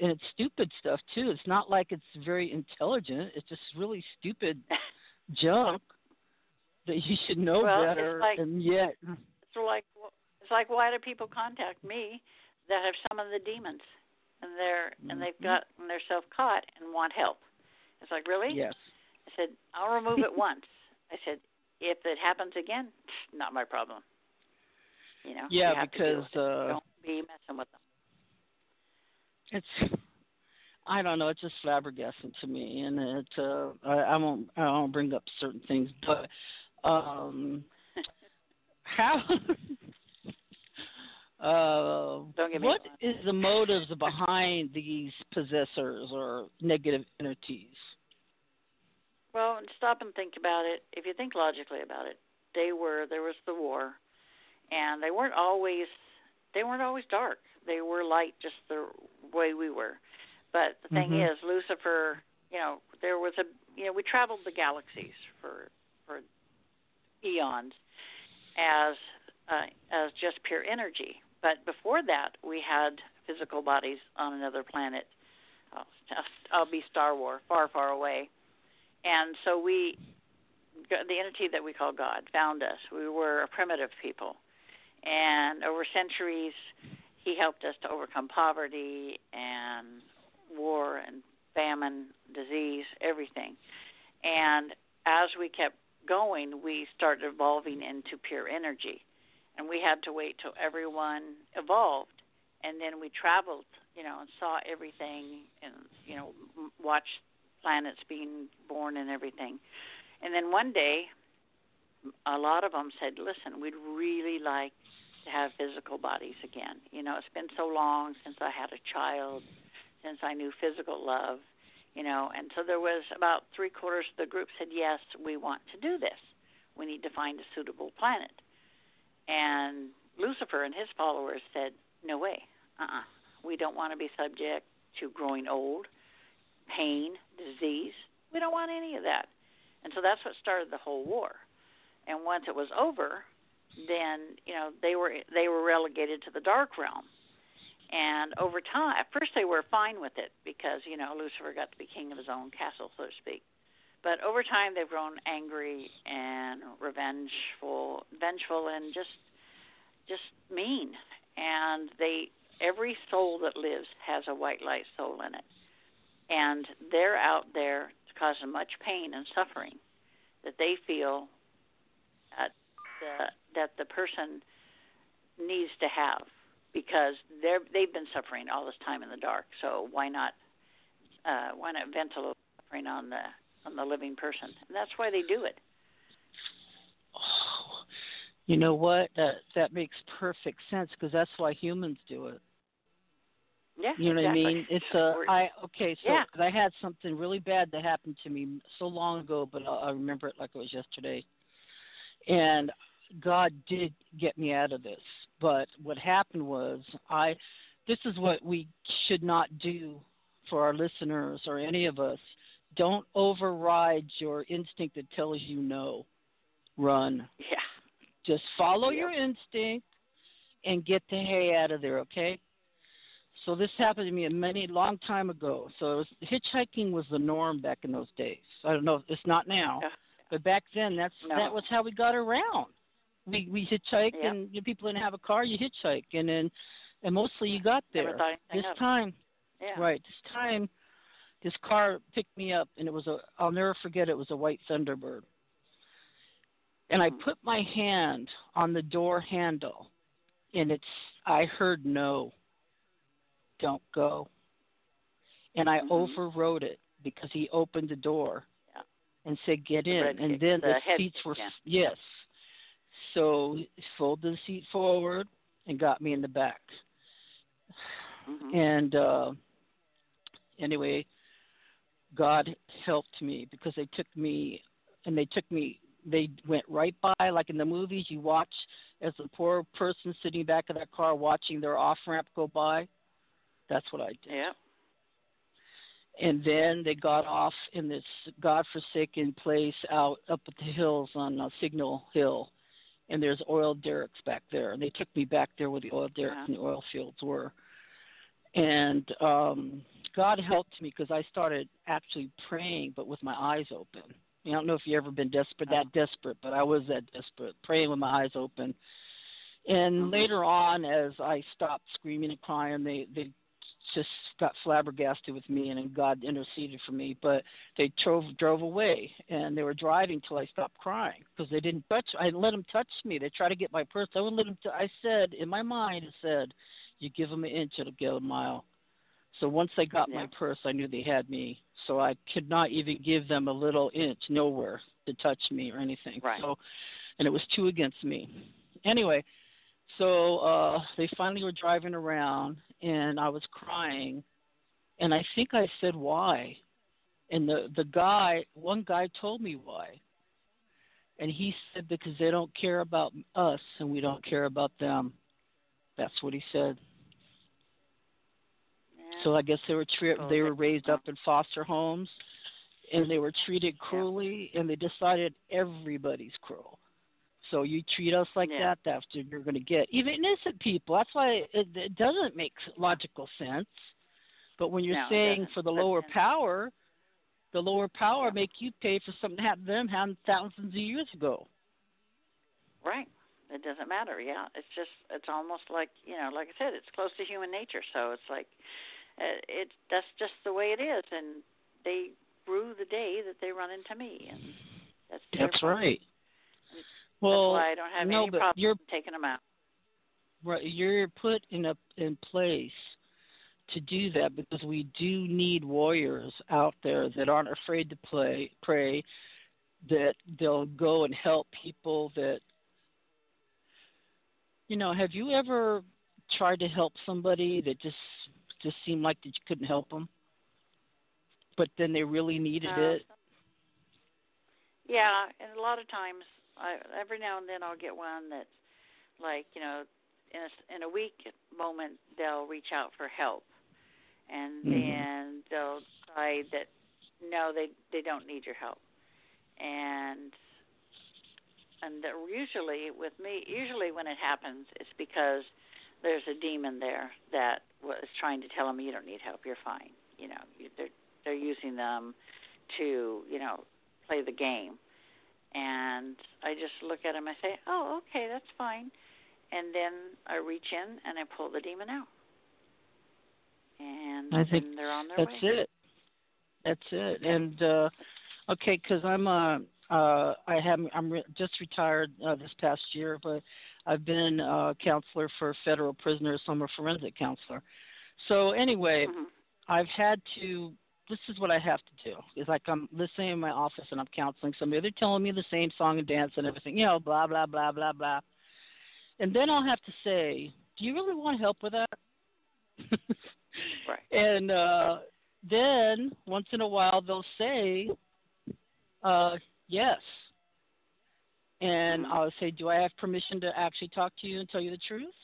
And it's stupid stuff too. It's not like it's very intelligent. It's just really stupid junk that you should know well, better, like, and yet it's like it's like why do people contact me that have some of the demons and they're mm-hmm. and they've got and they're self caught and want help? It's like really? Yes. I said I'll remove it once. I said if it happens again, not my problem. You know. Yeah, you because uh, don't be messing with them. It's I don't know. It's just flabbergasting to me, and it. Uh, I, I won't. I won't bring up certain things, but um, how? uh, Don't get me what is the motives behind these possessors or negative entities? Well, stop and think about it. If you think logically about it, they were there was the war, and they weren't always they weren't always dark. They were light, just the way we were. But the thing Mhm. is, Lucifer, you know, there was a, you know, we traveled the galaxies for for eons as uh, as just pure energy. But before that, we had physical bodies on another planet. I'll, I'll be Star War, far, far away. And so we, the entity that we call God, found us. We were a primitive people, and over centuries, He helped us to overcome poverty and war and famine, disease, everything. And as we kept going, we started evolving into pure energy. And we had to wait till everyone evolved. And then we traveled, you know, and saw everything and, you know, watched planets being born and everything. And then one day, a lot of them said, listen, we'd really like to have physical bodies again. You know, it's been so long since I had a child since I knew physical love, you know, and so there was about three quarters of the group said, yes, we want to do this. We need to find a suitable planet. And Lucifer and his followers said, no way, uh-uh. We don't want to be subject to growing old, pain, disease. We don't want any of that. And so that's what started the whole war. And once it was over, then you know they were they were relegated to the dark realm and over time, at first they were fine with it because you know Lucifer got to be king of his own castle, so to speak. But over time, they've grown angry and revengeful, vengeful, and just just mean. And they every soul that lives has a white light soul in it, and they're out there cause much pain and suffering that they feel that the, that the person needs to have because they're they've been suffering all this time in the dark. So why not uh, why not vent a little suffering on the on the living person? And that's why they do it. Oh, you know what? That that makes perfect sense because that's why humans do it. Yeah, You know exactly. what I mean? It's a okay. So Yeah. I had something really bad that happened to me so long ago, but I, I remember it like it was yesterday. And God did get me out of this. But what happened was I this is what we should not do for our listeners or any of us. Don't override your instinct that tells you no. Run. yeah, Just follow Yep. your instinct and get the hay out of there, okay? So this happened to me a many long time ago. So it was, hitchhiking was the norm back in those days. I don't know, it's not now. Yeah. But back then, that's No. that was how we got around. We we hitchhike, Yep. and you know, people didn't have a car. You hitchhike, and then and mostly you got there. This time, Yeah. right? This time, this car picked me up, and it was a. I'll never forget. It was a white Thunderbird, and I Mhm. put my hand on the door handle, and it's. I heard no. Don't go. And I Mhm. overrode it because he opened the door Yeah. and said, "Get in." And then the the seats were yeah. yes. So he folded the seat forward and got me in the back. Mhm. And uh anyway, God helped me because they took me and they took me they went right by like in the movies you watch as the poor person sitting back of that car watching their off ramp go by. That's what I did. Yeah. And then they got off in this godforsaken place out up at the hills on uh, Signal Hill, and there's oil derricks back there. And they took me back there where the oil derricks Yeah. and the oil fields were. And um God helped me because I started actually praying, but with my eyes open. I don't know if you ever been desperate, that desperate, but I was that desperate, praying with my eyes open. And Mhm. later on, as I stopped screaming and crying, they they just got flabbergasted with me, and then God interceded for me. But they drove drove away, and they were driving till I stopped crying because they didn't touch. I let them touch me. They tried to get my purse. I wouldn't let them. T- I said in my mind, I said, "You give them an inch, it'll get a mile." So once they got my purse, I knew they had me. So I could not even give them a little inch, nowhere to touch me or anything. Right. So, and it was two against me. Anyway, so uh they finally were driving around and I was crying and I think I said why. And the the guy, one guy told me why. And he said because they don't care about us and we don't care about them. That's what he said. Yeah. So I guess they were tri- they were raised up in foster homes, and they were treated cruelly, and they decided everybody's cruel. So you treat us like Yeah. that, that's what you're going to get. Even innocent people. That's why it, it doesn't make logical sense. But when you're No, saying for the lower power, the lower power Yeah. make you pay for something that happened to them happened thousands of years ago. Right. It doesn't matter. Yeah. It's just it's almost like you know, like I said, it's close to human nature. So it's like uh, it that's just the way it is, and they rue the day that they run into me, and that's That's problem. right. That's Well, why I don't have no, any problem you're taking them out. Right, you're put in a in place to do that because we do need warriors out there that aren't afraid to play pray that they'll go and help people that you know have you ever tried to help somebody that just just seemed like that you couldn't help them but then they really needed Uh, it Yeah, and a lot of times, I every now and then I'll get one that's like you know, in a in a weak moment they'll reach out for help, and Mhm. then they'll decide that no, they they don't need your help, and and that usually with me, usually when it happens, it's because there's a demon there that was trying to tell them you don't need help, you're fine. You know, you, they're they're using them to you know play the game. And I just look at him. I say, "Oh, okay, that's fine." And then I reach in and I pull the demon out. And I think they're on their That's way. it. That's it. And uh okay, because I'm uh uh I have I'm re- just retired uh, this past year, but I've been uh counselor for federal prisoners. So I'm a forensic counselor. So anyway, Mhm. I've had to. This is what I have to do. It's like I'm listening in my office and I'm counseling somebody. They're telling me the same song and dance and everything, you know, blah blah blah blah blah. And then I'll have to say, "Do you really want help with that?" Right. And uh, then once in a while they'll say, uh, "Yes." And. I'll say, "Do I have permission to actually talk to you and tell you the truth?"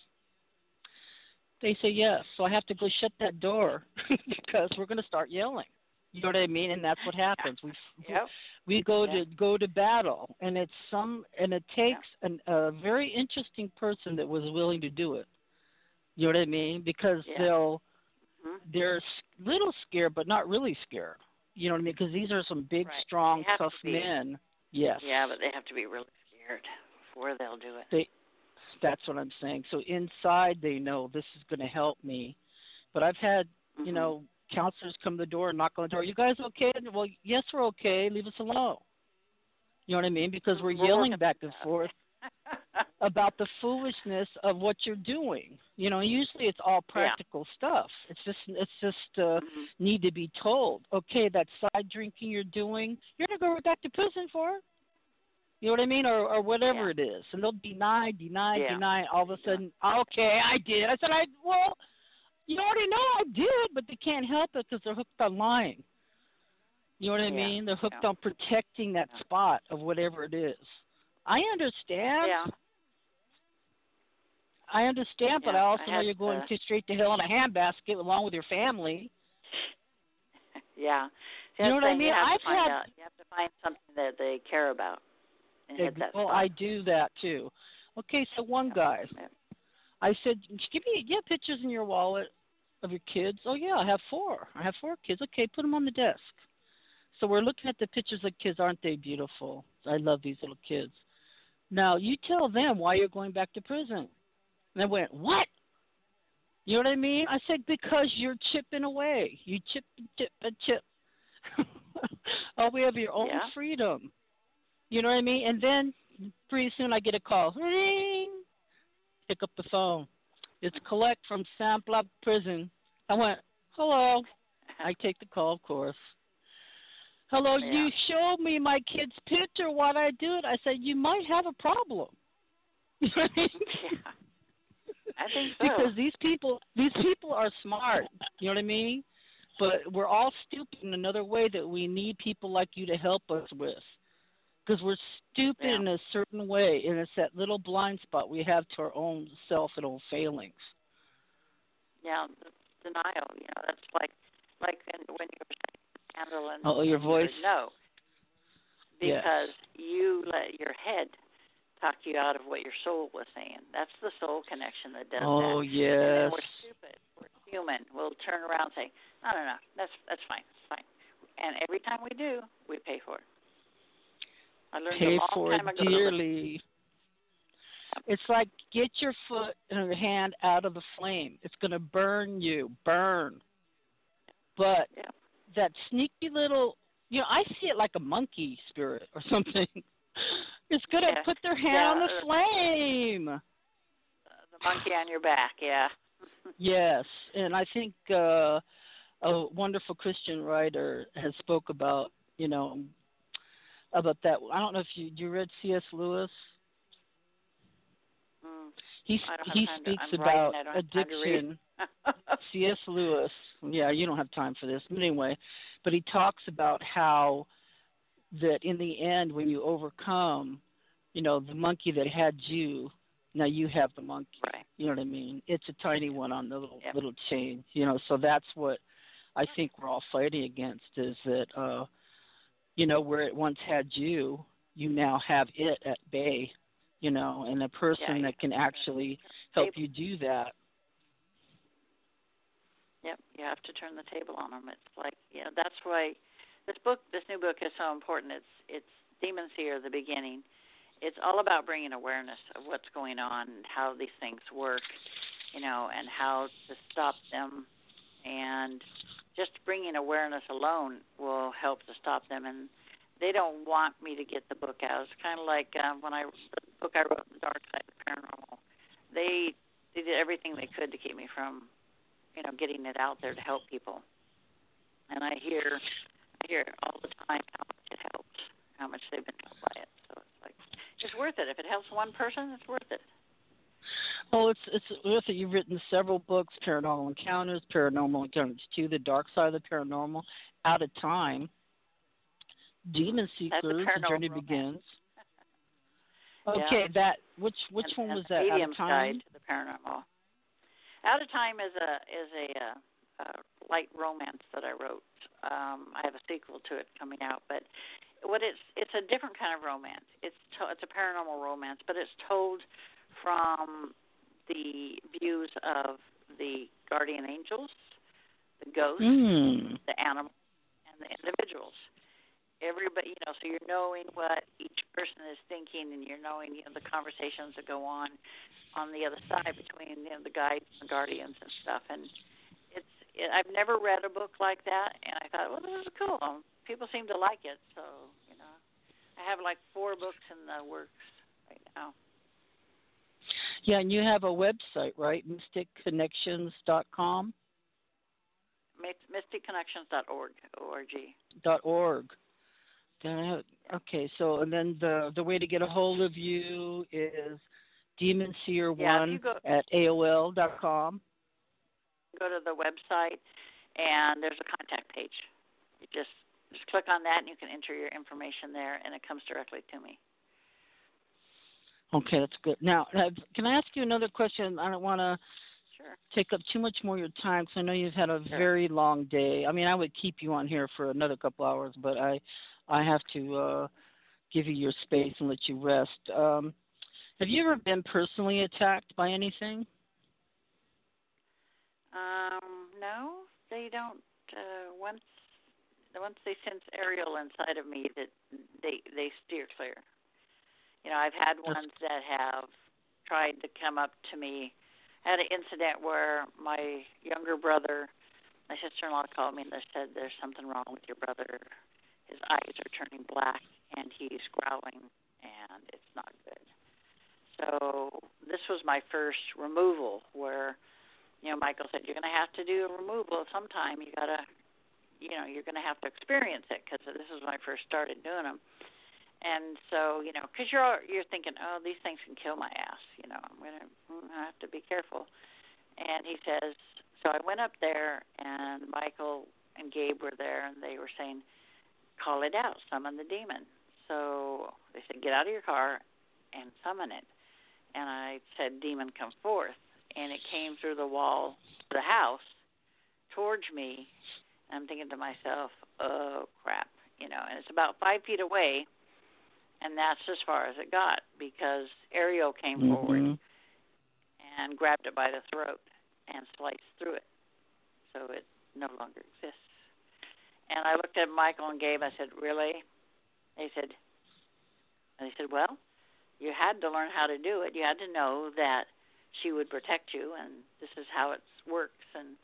They say yes. So I have to go shut that door because we're going to start yelling. You know what I mean? And that's what happens. We Yep. we go to go to battle, and it's some and it takes an, a very interesting person that was willing to do it. You know what I mean? Because Yeah. they'll Mhm. they're s- little scared, but not really scared. You know what I mean? Because these are some big, Right. strong, to tough men. Yes. Yeah, but they have to be really scared before they'll do it. They that's what I'm saying. So inside they know this is going to help me. But I've had, Mhm. you know, counselors come to the door and knock on the door. Are you guys okay? Well, yes, we're okay. Leave us alone. You know what I mean? Because we're yelling back and forth about the foolishness of what you're doing. You know, usually it's all practical stuff. It's just it's just uh Mhm. need to be told, okay, that side drinking you're doing, you're gonna go back to prison for it. You know what I mean? Or or whatever Yeah. it is. And they'll deny, deny, Yeah. deny all of a sudden, okay, I did. I said I well, you already know I did, but they can't help it because they're hooked on lying. You know what I Yeah, mean? They're hooked on protecting that spot of whatever it is. I understand. Yeah. I understand, but I also I know you're going to straight to hell in a handbasket along with your family. Yeah. You know what I mean? I've had- out. You have to find something that they care about and hit that well, spot. I do that too. Okay, so one Yeah, guy, yeah. I said, "Give me, have pictures in your wallet of your kids." Oh yeah, I have four. I have four kids. Okay, put them on the desk. So we're looking at the pictures of kids. Aren't they beautiful? I love these little kids. Now you tell them why you're going back to prison. And they went, "What?" You know what I mean? I said, "Because you're chipping away. You chip, chip, and chip. oh, we have your own Yeah. freedom. You know what I mean? And then pretty soon I get a call. Ring. Pick up the phone. It's collect from Samplop Prison. I went, hello. I take the call, of course. Hello, Yeah. you showed me my kid's picture. Why'd I do it? I said, you might have a problem. You know what I mean? yeah. I think so. because these people these people are smart you know what i mean but we're all stupid in another way that we need people like you to help us with because we're stupid Yeah. in a certain way and it's that little blind spot we have to our own self and own failings yeah, the denial. You know, that's like like when you were saying candle and Oh, your voice? No, Yes. because you let your head talk you out of what your soul was saying. That's the soul connection that does oh that. And yes we're stupid. We're human. We'll turn around and say, no, no, no, that's that's fine, it's fine. And every time we do, we pay for it. I learned pay a long for it time ago. dearly it's like get your foot and your hand out of the flame it's going to burn you burn but Yeah. that sneaky little you know i see it like a monkey spirit or something it's going to Yeah. put their hand Yeah, on the uh, flame The monkey on your back, yeah. yes and i think uh a wonderful christian writer has spoke about you know about that i don't know if you you read cs lewis Mm. he I don't have he to- speaks about I don't have time to read. addiction C.S. Lewis. Yeah, you don't have time for this, but anyway, but he talks about how that in the end, when you overcome, you know, the monkey that had you, now you have the monkey. right. You know what I mean? It's a tiny one on the little Yep. little chain. You know, so that's what I think we're all fighting against is that, uh, you know, where it once had you, you now have it at bay. You know, and a person you that can actually help you do that. Yep, you have to turn the table on them. It's like, you know, that's why this book, this new book, is so important. It's it's demons here, the beginning. It's all about bringing awareness of what's going on and how these things work, you know, and how to stop them. And just bringing awareness alone will help to stop them. And they don't want me to get the book out. It's kind of like uh, when I the book I wrote, The Dark Side of Paranormal. They they did everything they could to keep me from you know, getting it out there to help people. And I hear I hear all the time how much it helps, how much they've been helped by it. So it's like it's worth it. If it helps one person, it's worth it. Oh, it's it's it. You've written several books: Paranormal Encounters, Paranormal Encounters Two, The Dark Side of the Paranormal, Out of Time, Demon Seekers, The Journey paranormal Begins. Yeah. Okay, that which which and, one and was that? Out of Time. Guide to the Paranormal. Out of Time is a is a, uh uh light romance that I wrote. Um, I have a sequel to it coming out, but what it's it's a different kind of romance. It's to, it's a paranormal romance, but it's told from the views of the guardian angels, the ghosts, Mm. the animals, and the individuals. everybody, you know, so you're knowing what each person is thinking, and you're knowing, you know, the conversations that go on on the other side between you know the guides and the guardians and stuff. And it's it, I've never read a book like that, and I thought, well, this is cool. Um, people seem to like it, so you know, I have like four books in the works right now. Yeah, and you have a website, right? MysticConnections.com. MysticConnections.org. O-R-G. Dot org. Okay, so and then the the way to get a hold of you is demonseer one yeah, at AOL dot com. Go to the website and there's a contact page. You just just click on that and you can enter your information there and it comes directly to me. Okay, that's good. Now, can I ask you another question? I don't want to sure. take up too much more of your time because I know you've had a sure. very long day. I mean, I would keep you on here for another couple hours, but I, I have to uh, give you your space and let you rest. Um, have you ever been personally attacked by anything? Um, no, they don't. Uh, once, once they sense Ariel inside of me, that they they steer clear. You know, I've had ones that have tried to come up to me. I had an incident where my younger brother, my sister-in-law called me and they said there's something wrong with your brother. His eyes are turning black and he's growling and it's not good. So this was my first removal where, you know, Michael said you're going to have to do a removal sometime. You got to, you know, you're going to have to experience it because this was when I first started doing them and so you know because you're you're thinking oh these things can kill my ass you know i'm going to mm, I have to be careful. And he says so i went up there and michael and gabe were there and they were saying call it out summon the demon. So they said get out of your car and summon it. And i said demon come forth. And it came through the wall of the house towards me. And i'm thinking to myself oh crap you know and it's about five feet away and that's as far as it got because Ariel came mm-hmm. forward and grabbed it by the throat and sliced through it, so it no longer exists. And I looked at Michael and Gabe. I said, "Really?" They said, and they said, "Well, you had to learn how to do it. You had to know that she would protect you, and this is how it works." And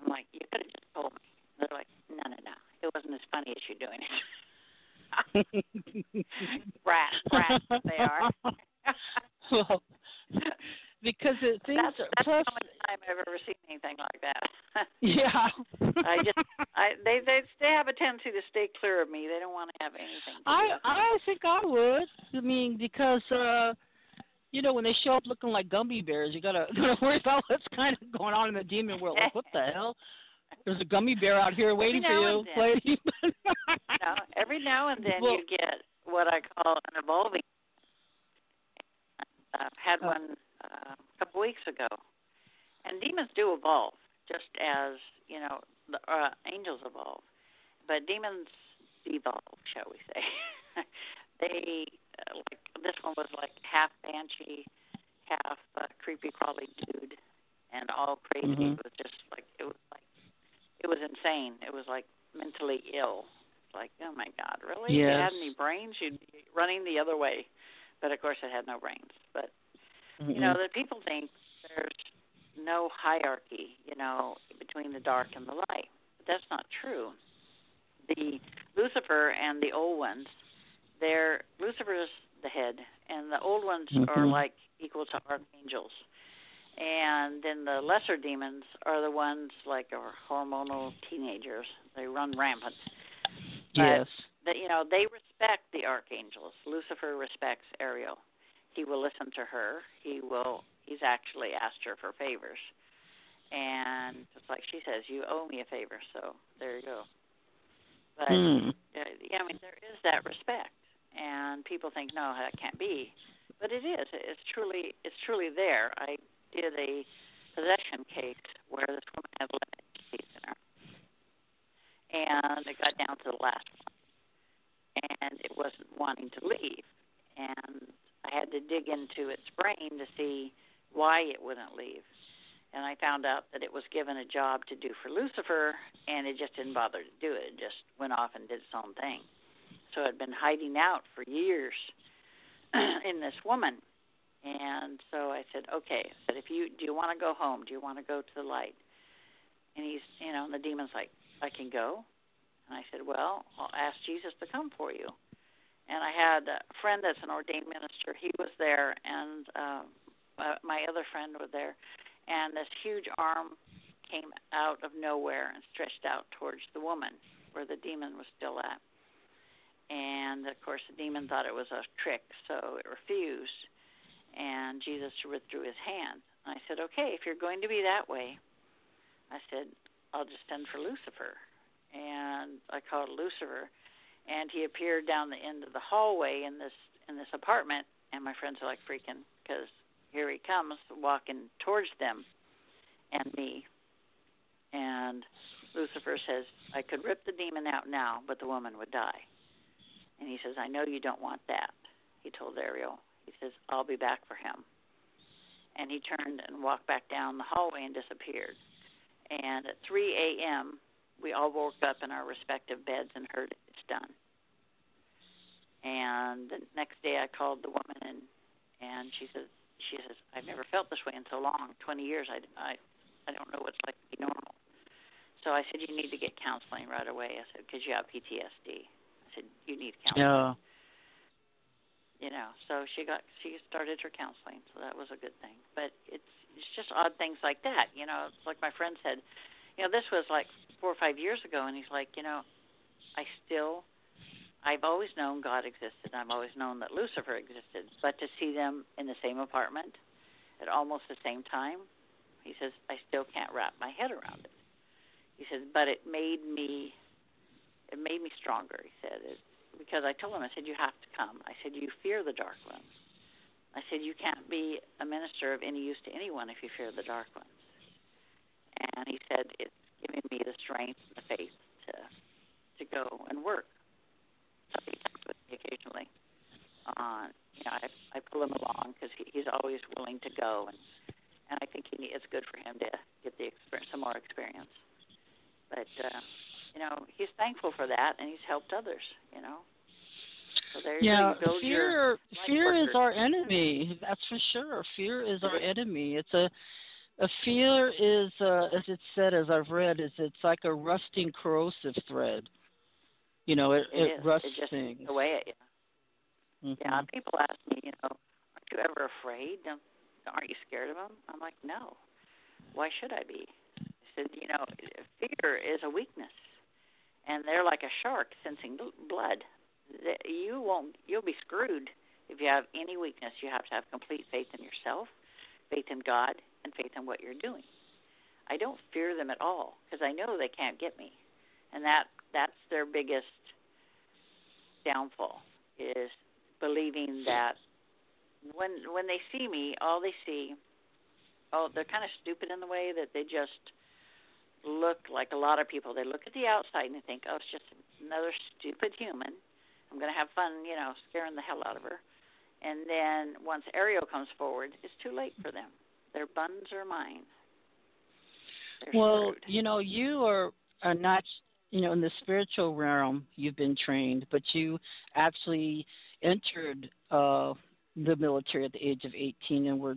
I'm like, "You could have just told me." They're like, "No, no, no. It wasn't as funny as you doing it." Rat, rats they are. well, because it things that's, that's plus, the only time I've ever seen anything like that. yeah. I just I they they they have a tendency to stay clear of me. They don't want to have anything. To I do. I think I would. I mean, because uh you know, when they show up looking like gummy bears, you gotta gotta worry about what's kind of going on in the demon world. Like, what the hell? There's a gummy bear out here waiting for you, lady. no, every now and then well, you get what I call an evolving. I've had uh, one uh, a couple weeks ago, and demons do evolve, just as you know the uh, angels evolve, but demons evolve, shall we say? they uh, like this one was like half banshee, half uh, creepy crawly dude, and all crazy. Mm-hmm. It was just like it was like it was insane. It was like mentally ill. Like, oh my God, really? Yes. If it had any brains, you'd be running the other way. But of course, it had no brains. But mm-hmm. you know, that people think there's no hierarchy, you know, between the dark and the light. But that's not true. The Lucifer and the old ones, they're Lucifer's the head, and the old ones mm-hmm. are like equal to archangels and then the lesser demons are the ones like our hormonal teenagers. They run rampant. But yes. That you know they respect the archangels. Lucifer respects Ariel. He will listen to her. He will. He's actually asked her for favors, and it's like she says, "You owe me a favor." So there you go. But mm. yeah, I mean there is that respect, and people think no, that can't be, but it is. It's truly, it's truly there. I did a possession case where this woman had limited keys in her, and it got down to the last one, and it wasn't wanting to leave, and I had to dig into its brain to see why it wouldn't leave. And I found out that it was given a job to do for Lucifer, and it just didn't bother to do it. It just went off and did its own thing. so I'd been hiding out for years in this woman. And so I said, okay. Said, if you do you want to go home? Do you want to go to the light? And he's, you know, and the demon's like, I can go. And I said, well, I'll ask Jesus to come for you. And I had a friend that's an ordained minister. He was there, and uh, my other friend was there. And this huge arm came out of nowhere and stretched out towards the woman where the demon was still at. And of course, the demon thought it was a trick, so it refused. And Jesus withdrew his hand. And I said, Okay, if you're going to be that way, I said, I'll just send for Lucifer. And I called Lucifer and he appeared down the end of the hallway in this in this apartment and my friends are like freaking because here he comes walking towards them and me and lucifer says i could rip the demon out now but the woman would die and he says i know you don't want that he told ariel he says i'll be back for him and he turned and walked back down the hallway and disappeared and at 3 a.m we all woke up in our respective beds and heard it's done. And the next day, I called the woman and and she says she says I've never felt this way in so long, 20 years. I I I don't know what it's like to be normal. So I said you need to get counseling right away. I said because you have PTSD. I said you need counseling. Yeah. You know, so she got she started her counseling, so that was a good thing. But it's it's just odd things like that. You know, it's like my friend said, you know, this was like four or five years ago, and he's like, you know, I still, I've always known God existed. I've always known that Lucifer existed, but to see them in the same apartment at almost the same time, he says, I still can't wrap my head around it. He says, but it made me, it made me stronger. He said, it, because I told him, I said, you have to come. I said, you fear the dark ones. I said, you can't be a minister of any use to anyone if you fear the dark ones. And he said, it's giving me the strength and the faith to to go and work. So with me occasionally. Uh, you know, I I pull him along because he, he's always willing to go, and and I think he, it's good for him to get the experience, some more experience. But uh, you know, he's thankful for that, and he's helped others. You know. So there yeah, fear fear is our enemy. That's for sure. Fear is our enemy. It's a a fear is, uh, as it said, as I've read, is it's like a rusting, corrosive thread. You know, it, It it rusts it just things. away at you. Mhm. Yeah, people ask me, you know, aren't you ever afraid? Don't, aren't you scared of them? I'm like, no. Why should I be? I said, you know, fear is a weakness, and they're like a shark sensing blood. You won't. You'll be screwed if you have any weakness. You have to have complete faith in yourself, faith in God, and faith in what you're doing. I don't fear them at all because I know they can't get me, and that that's their biggest downfall is believing that when when they see me, all they see, oh, they're kind of stupid in the way that they just look like a lot of people. They look at the outside and they think, oh, it's just another stupid human. I'm going to have fun, you know, scaring the hell out of her. And then once Ariel comes forward, it's too late for them. Their buns are mine. They're Well, screwed. you know, you are, are not, you know, in the spiritual realm, you've been trained, but you actually entered uh, the military at the age of 18 and were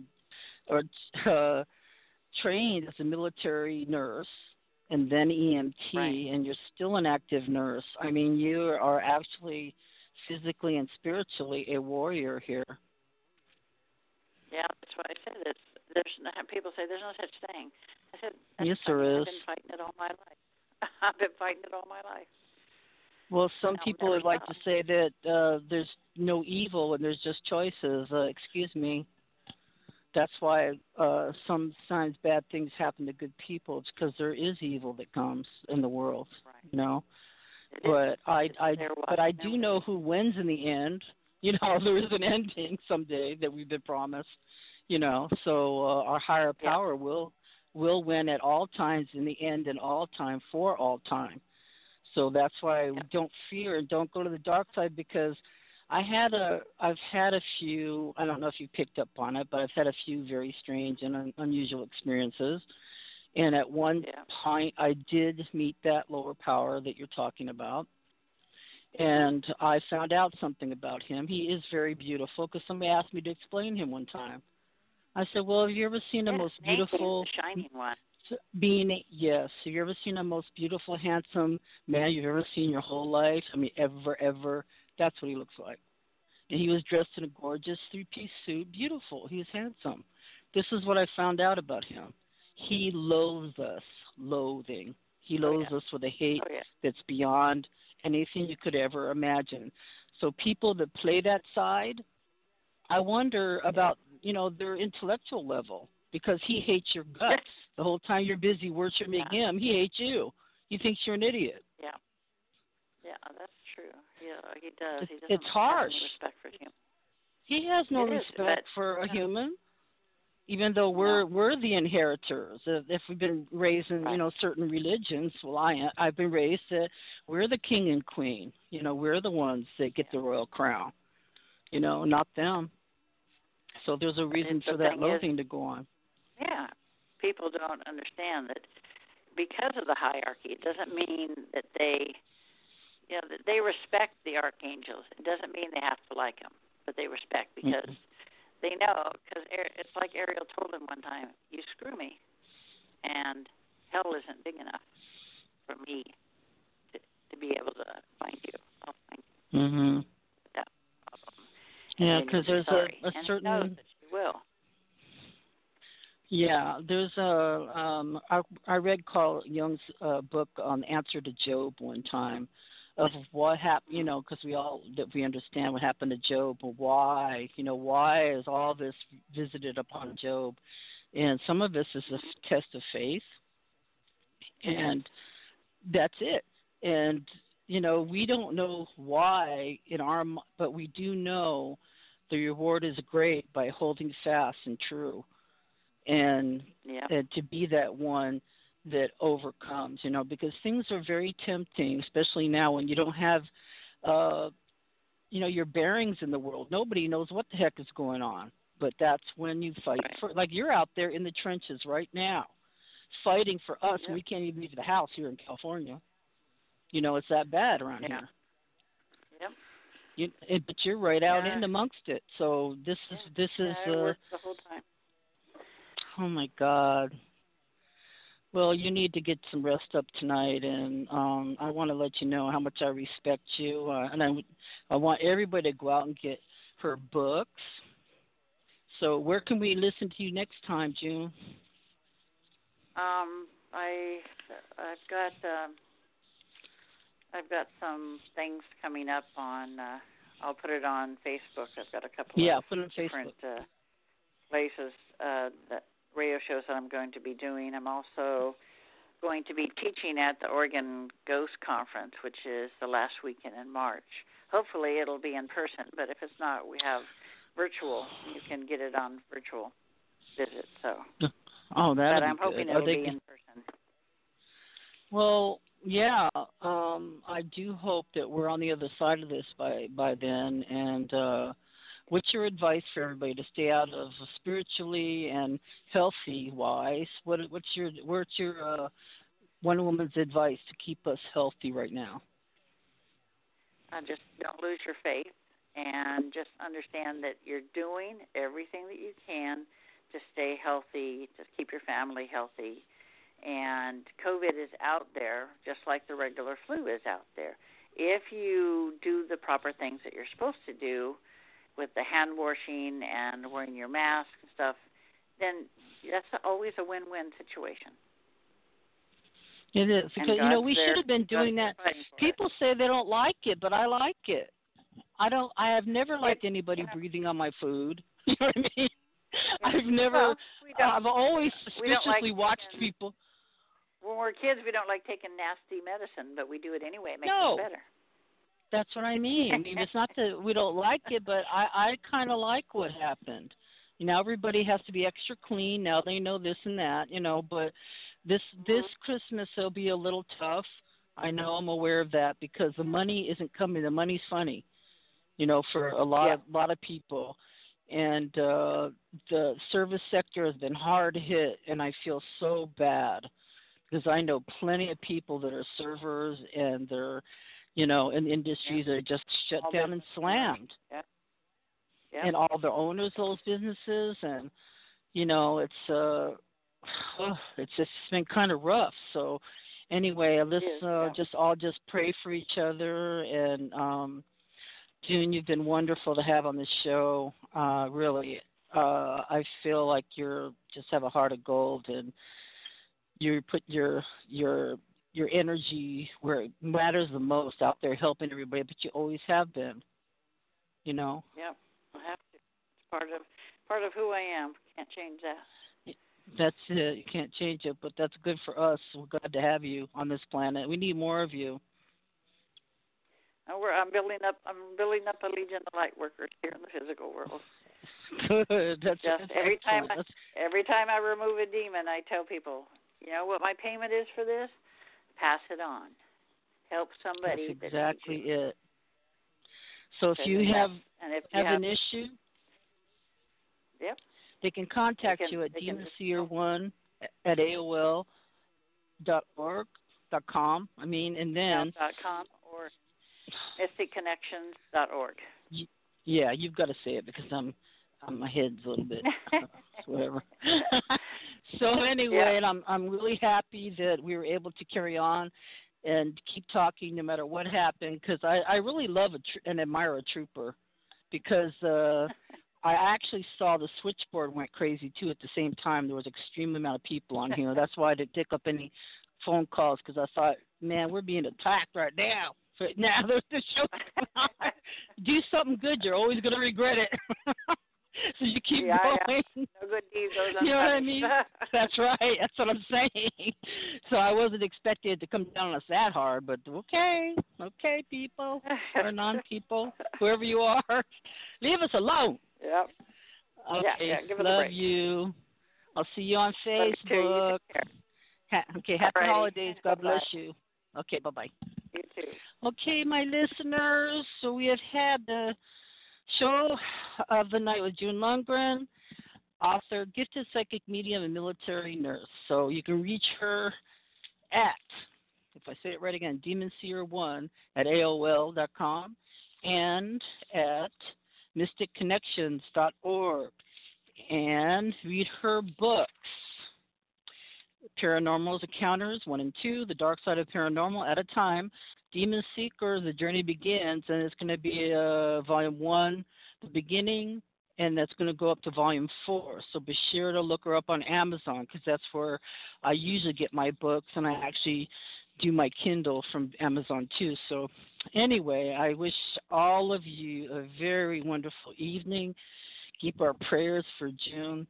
or, uh, trained as a military nurse and then EMT, Right. and you're still an active nurse. I mean, you are actually physically and spiritually a warrior here. Yeah, that's what I said. It's, there's no, people say there's no such thing. I said, Yes, there is. I've been fighting it all my life. I've been fighting it all my life. Well, some people would like to say that uh, there's no evil and there's just choices. Uh, excuse me. That's why uh, sometimes bad things happen to good people. It's because there is evil that comes in the world, Right. you know. It is. But I, It's I, there but I do know who wins in the end. You know, there is an ending someday that we've been promised. You know, so uh, our higher Yeah. power will will win at all times in the end and all time for all time. So that's why we Yeah. don't fear and don't go to the dark side because I had a I've had a few I don't know if you picked up on it, but I've had a few very strange and un- unusual experiences. And at one Yeah. point I did meet that lower power that you're talking about. and I found out something about him. He is very beautiful because somebody asked me to explain him one time. I said, "Well, have you ever seen the most beautiful the shining one? being? Yes. Have you ever seen the most beautiful, handsome man you've ever seen in your whole life? I mean, ever, ever. That's what he looks like. And he was dressed in a gorgeous three-piece suit, beautiful. He was handsome. This is what I found out about him. He loathes us, loathing. He Oh, loathes yeah. us with a hate Oh yeah. that's beyond anything you could ever imagine. So people that play that side, I wonder about you know their intellectual level because he hates your guts the whole time you're busy worshiping Yeah. him. He hates you. He thinks you're an idiot. Yeah. Yeah, that's true. Yeah, he does. He It's- doesn't it's have harsh. respect for him. He has no It is, respect but- for a human. Even though we're we're the inheritors, if if we've been raised in you know certain religions, well I I've been raised that we're the king and queen. You know we're the ones that get the royal crown. You know not them. So there's a reason for that thing is- loathing to go on. Yeah. People don't understand that because of the hierarchy, it doesn't mean that they, you know, they respect the archangels. It doesn't mean they have to like them, but they respect because Mhm. they know. Because it's like Ariel told him one time, "You screw me, and hell isn't big enough for me to to be able to find you. I'll find you." Mhm. problem. Yeah, because there's sorry. a, a and certain knows that she will. Yeah, there's a um I I read Carl Jung's uh, book on Answer to Job one time of what happened, you know, because we all that we understand what happened to Job, but why, you know, why is all this visited upon Job? And some of this is a test of faith, and that's it. And you know, we don't know why in our, but we do know the reward is great by holding fast and true and Yeah. and to be that one that overcomes you know because things are very tempting especially now when you don't have uh you know your bearings in the world nobody knows what the heck is going on but that's when you fight for like you're out there in the trenches right now fighting for us Yep. we can't even leave the house here in california you know it's that bad around Yeah. here Yep. you, it, but you're right out Yeah. in amongst it so this is this is yeah, uh the whole time. Oh my God. Well, you need to get some rest up tonight, and um, I want to let you know how much I respect you, uh, and I, I want everybody to go out and get her books. So, where can we listen to you next time, June? Um, I I've got um, I've got some things coming up on. Uh, I'll put it on Facebook. I've got a couple Yeah, of put it on different Facebook. uh, places uh, that radio shows that I'm going to be doing. I'm also going to be teaching at the Oregon Ghost Conference, which is the last weekend in March. Hopefully, it'll be in person, but if it's not, we have virtual. You can get it on virtual visit. So, Oh, that. but I'm hoping it'll they, be in person. Well, yeah. Um, I do hope that we're on the other side of this by by then. And uh, what's your advice for everybody to stay out of spiritually and healthy wise? What what's your what's your uh, one woman's advice to keep us healthy right now? Uh, just don't lose your faith and just understand that you're doing everything that you can to stay healthy, to keep your family healthy. And COVID is out there just like the regular flu is out there. If you do the proper things that you're supposed to do with the hand washing and wearing your mask and stuff, then that's always a win win situation. It is because you know we should have been doing that. for it. People say they don't like it, but I like it. I don't. I have never liked anybody yeah. breathing on my food. You know what I mean? I've never. Well, we I've always don't like suspiciously watched taking- people. when we're kids, we don't like taking nasty medicine, but we do it anyway. It makes No. us better. That's what I mean. I mean, it's not that we don't like it, but I I kind of like what happened. You know, everybody has to be extra clean now. They know this and that. You know, but this this Christmas will be a little tough. I know I'm aware of that because the money isn't coming. The money's funny, you know, for a lot Yeah. of lot of people, and uh the service sector has been hard hit, and I feel so bad because I know plenty of people that are servers and they're you know, and industries are just shut All down and slammed. Yeah. Yeah. And all the owners of those businesses and you know, it's uh it's just it's been kind of rough. So anyway, let's uh yeah. just all just pray for each other and um June, you've been wonderful to have on the show. Uh really. Uh I feel like you're just have a heart of gold and you put your your your energy where it matters the most out there helping everybody, but you always have been. You know? Yep. I have to. It's part of part of who I am. Can't change that. That's it. You can't change it, but that's good for us. We're glad to have you on this planet. We need more of you. And we're I'm building up I'm building up a legion of light workers here in the physical world. Good. That's Just that's every time excellent. That's- Every time I remove a demon, I tell people, you know what my payment is for this? Pass it on. Help somebody. That's exactly it. it. So if you have and if have have, an issue, yep, they can contact can- you at they can just- demonseer1 at AOL dot org dot com. I mean, and then dot com or dot org. yeah, you've got to say it because I'm, I'm my head's a little bit uh, whatever. so anyway, Yeah. and I'm I'm really happy that we were able to carry on and keep talking no matter what happened because I I really love a tr- and admire a trooper because uh I actually saw the switchboard went crazy too at the same time. There was extreme amount of people on here. That's why I didn't pick up any phone calls because I thought, man, we're being attacked right now. But now there's the show. Do something good. You're always going to regret it. so you keep Yeah, yeah. going. No good deed goes You know what I mean? That's right. That's what I'm saying. So I wasn't expecting it to come down on us that hard, but okay, okay, people or non-people, whoever you are, leave us alone. Yep. Okay, Yeah, yeah, give love you. I'll see you on you. You Facebook. care. Ha- okay, happy Alrighty. holidays. God Bye-bye. bless you. Okay, bye bye. You too. Okay, my listeners. So we have had the show of the night with June Lundgren, author, gifted psychic medium, and military nurse. So you can reach her at, if I say it right again, demonseer1 at AOL.com and at mysticconnections.org and read her books. Paranormal's Encounters 1 and 2, The Dark Side of Paranormal at a Time, Demon Seeker, The Journey Begins, and it's going to be uh, Volume 1, The Beginning, and that's going to go up to Volume 4. So be sure to look her up on Amazon because that's where I usually get my books, and I actually do my Kindle from Amazon too. So, anyway, I wish all of you a very wonderful evening. Keep our prayers for June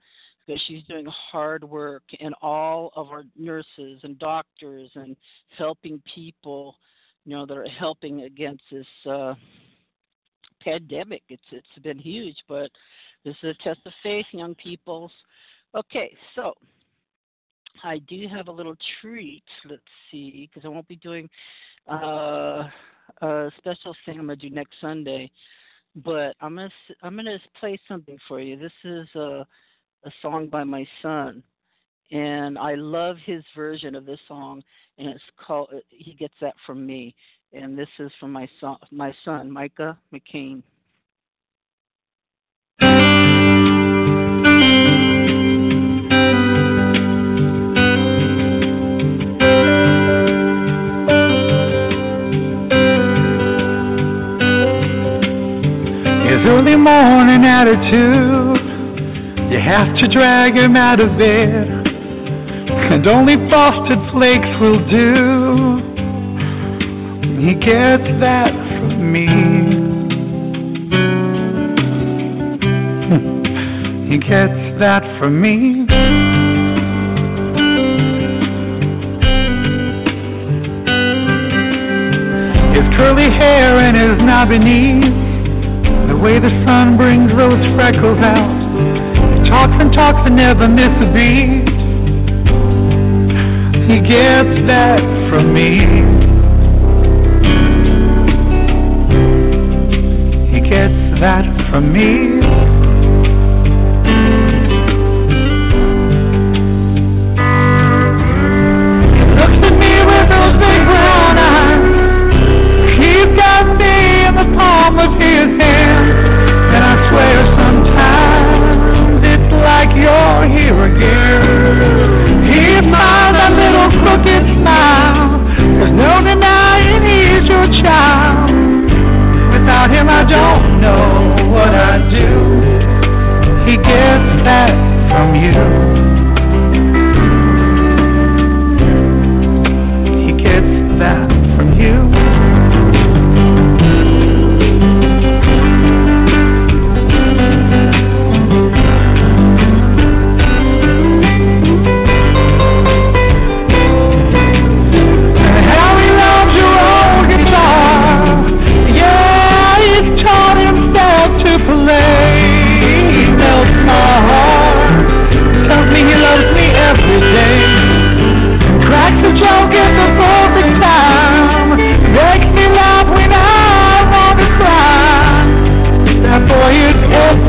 because she's doing hard work, and all of our nurses and doctors and helping people, you know, that are helping against this uh, pandemic. It's it's been huge, but this is a test of faith, young peoples. Okay, so I do have a little treat. Let's see, because I won't be doing uh, a special thing I'm gonna do next Sunday, but I'm gonna I'm gonna play something for you. This is a a song by my son, and I love his version of this song, and it's called "He Gets That From Me," and this is from my son, my son Micah McCain. His early morning attitude, you have to drag him out of bed, and only frosted flakes will do. He gets that from me. Hmm. He gets that from me. His curly hair and his knobby knees the way the sun brings those freckles out. He talks and talks and never misses a beat. He gets that from me. He gets that from me. Without him, I don't know what I'd do. He gets that from you.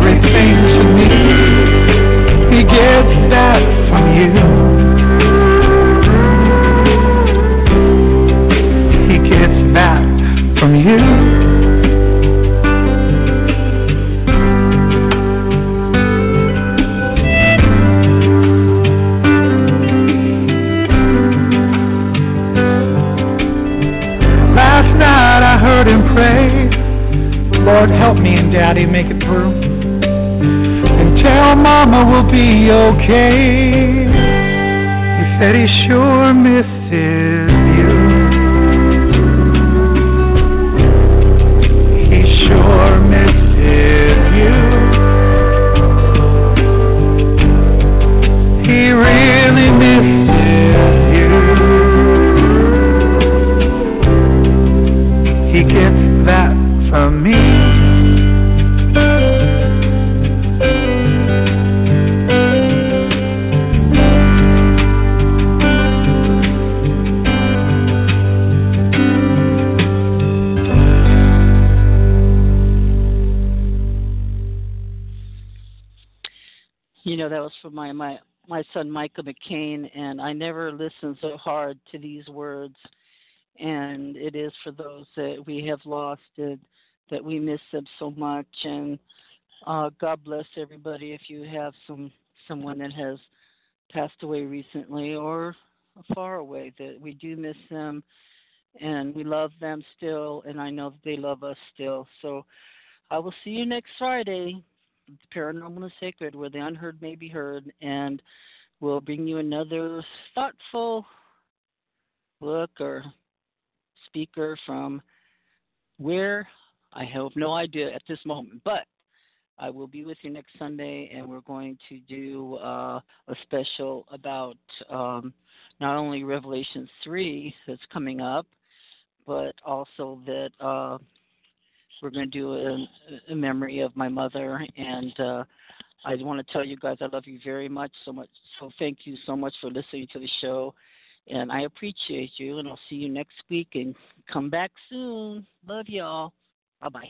Everything to me. He gets that from you. he gets that from you. Last night I heard him pray, Lord help me and Daddy make it tell Mama we'll be okay. He said he sure misses you. He sure misses you. He really misses son Michael McCain, and I never listened so hard to these words. And it is for those that we have lost it, that we miss them so much. And uh, God bless everybody if you have some someone that has passed away recently or far away. That we do miss them, and we love them still, and I know that they love us still. So I will see you next Friday The paranormal and sacred where the unheard may be heard and we'll bring you another thoughtful book or speaker from where? I have no idea at this moment but I will be with you next Sunday and we're going to do uh, a special about um, not only Revelation 3 that's coming up but also that uh, we're going to do a, a memory of my mother and uh I just want to tell you guys I love you very much so much so thank you so much for listening to the show and I appreciate you and I'll see you next week and come back soon. Love y'all. Bye bye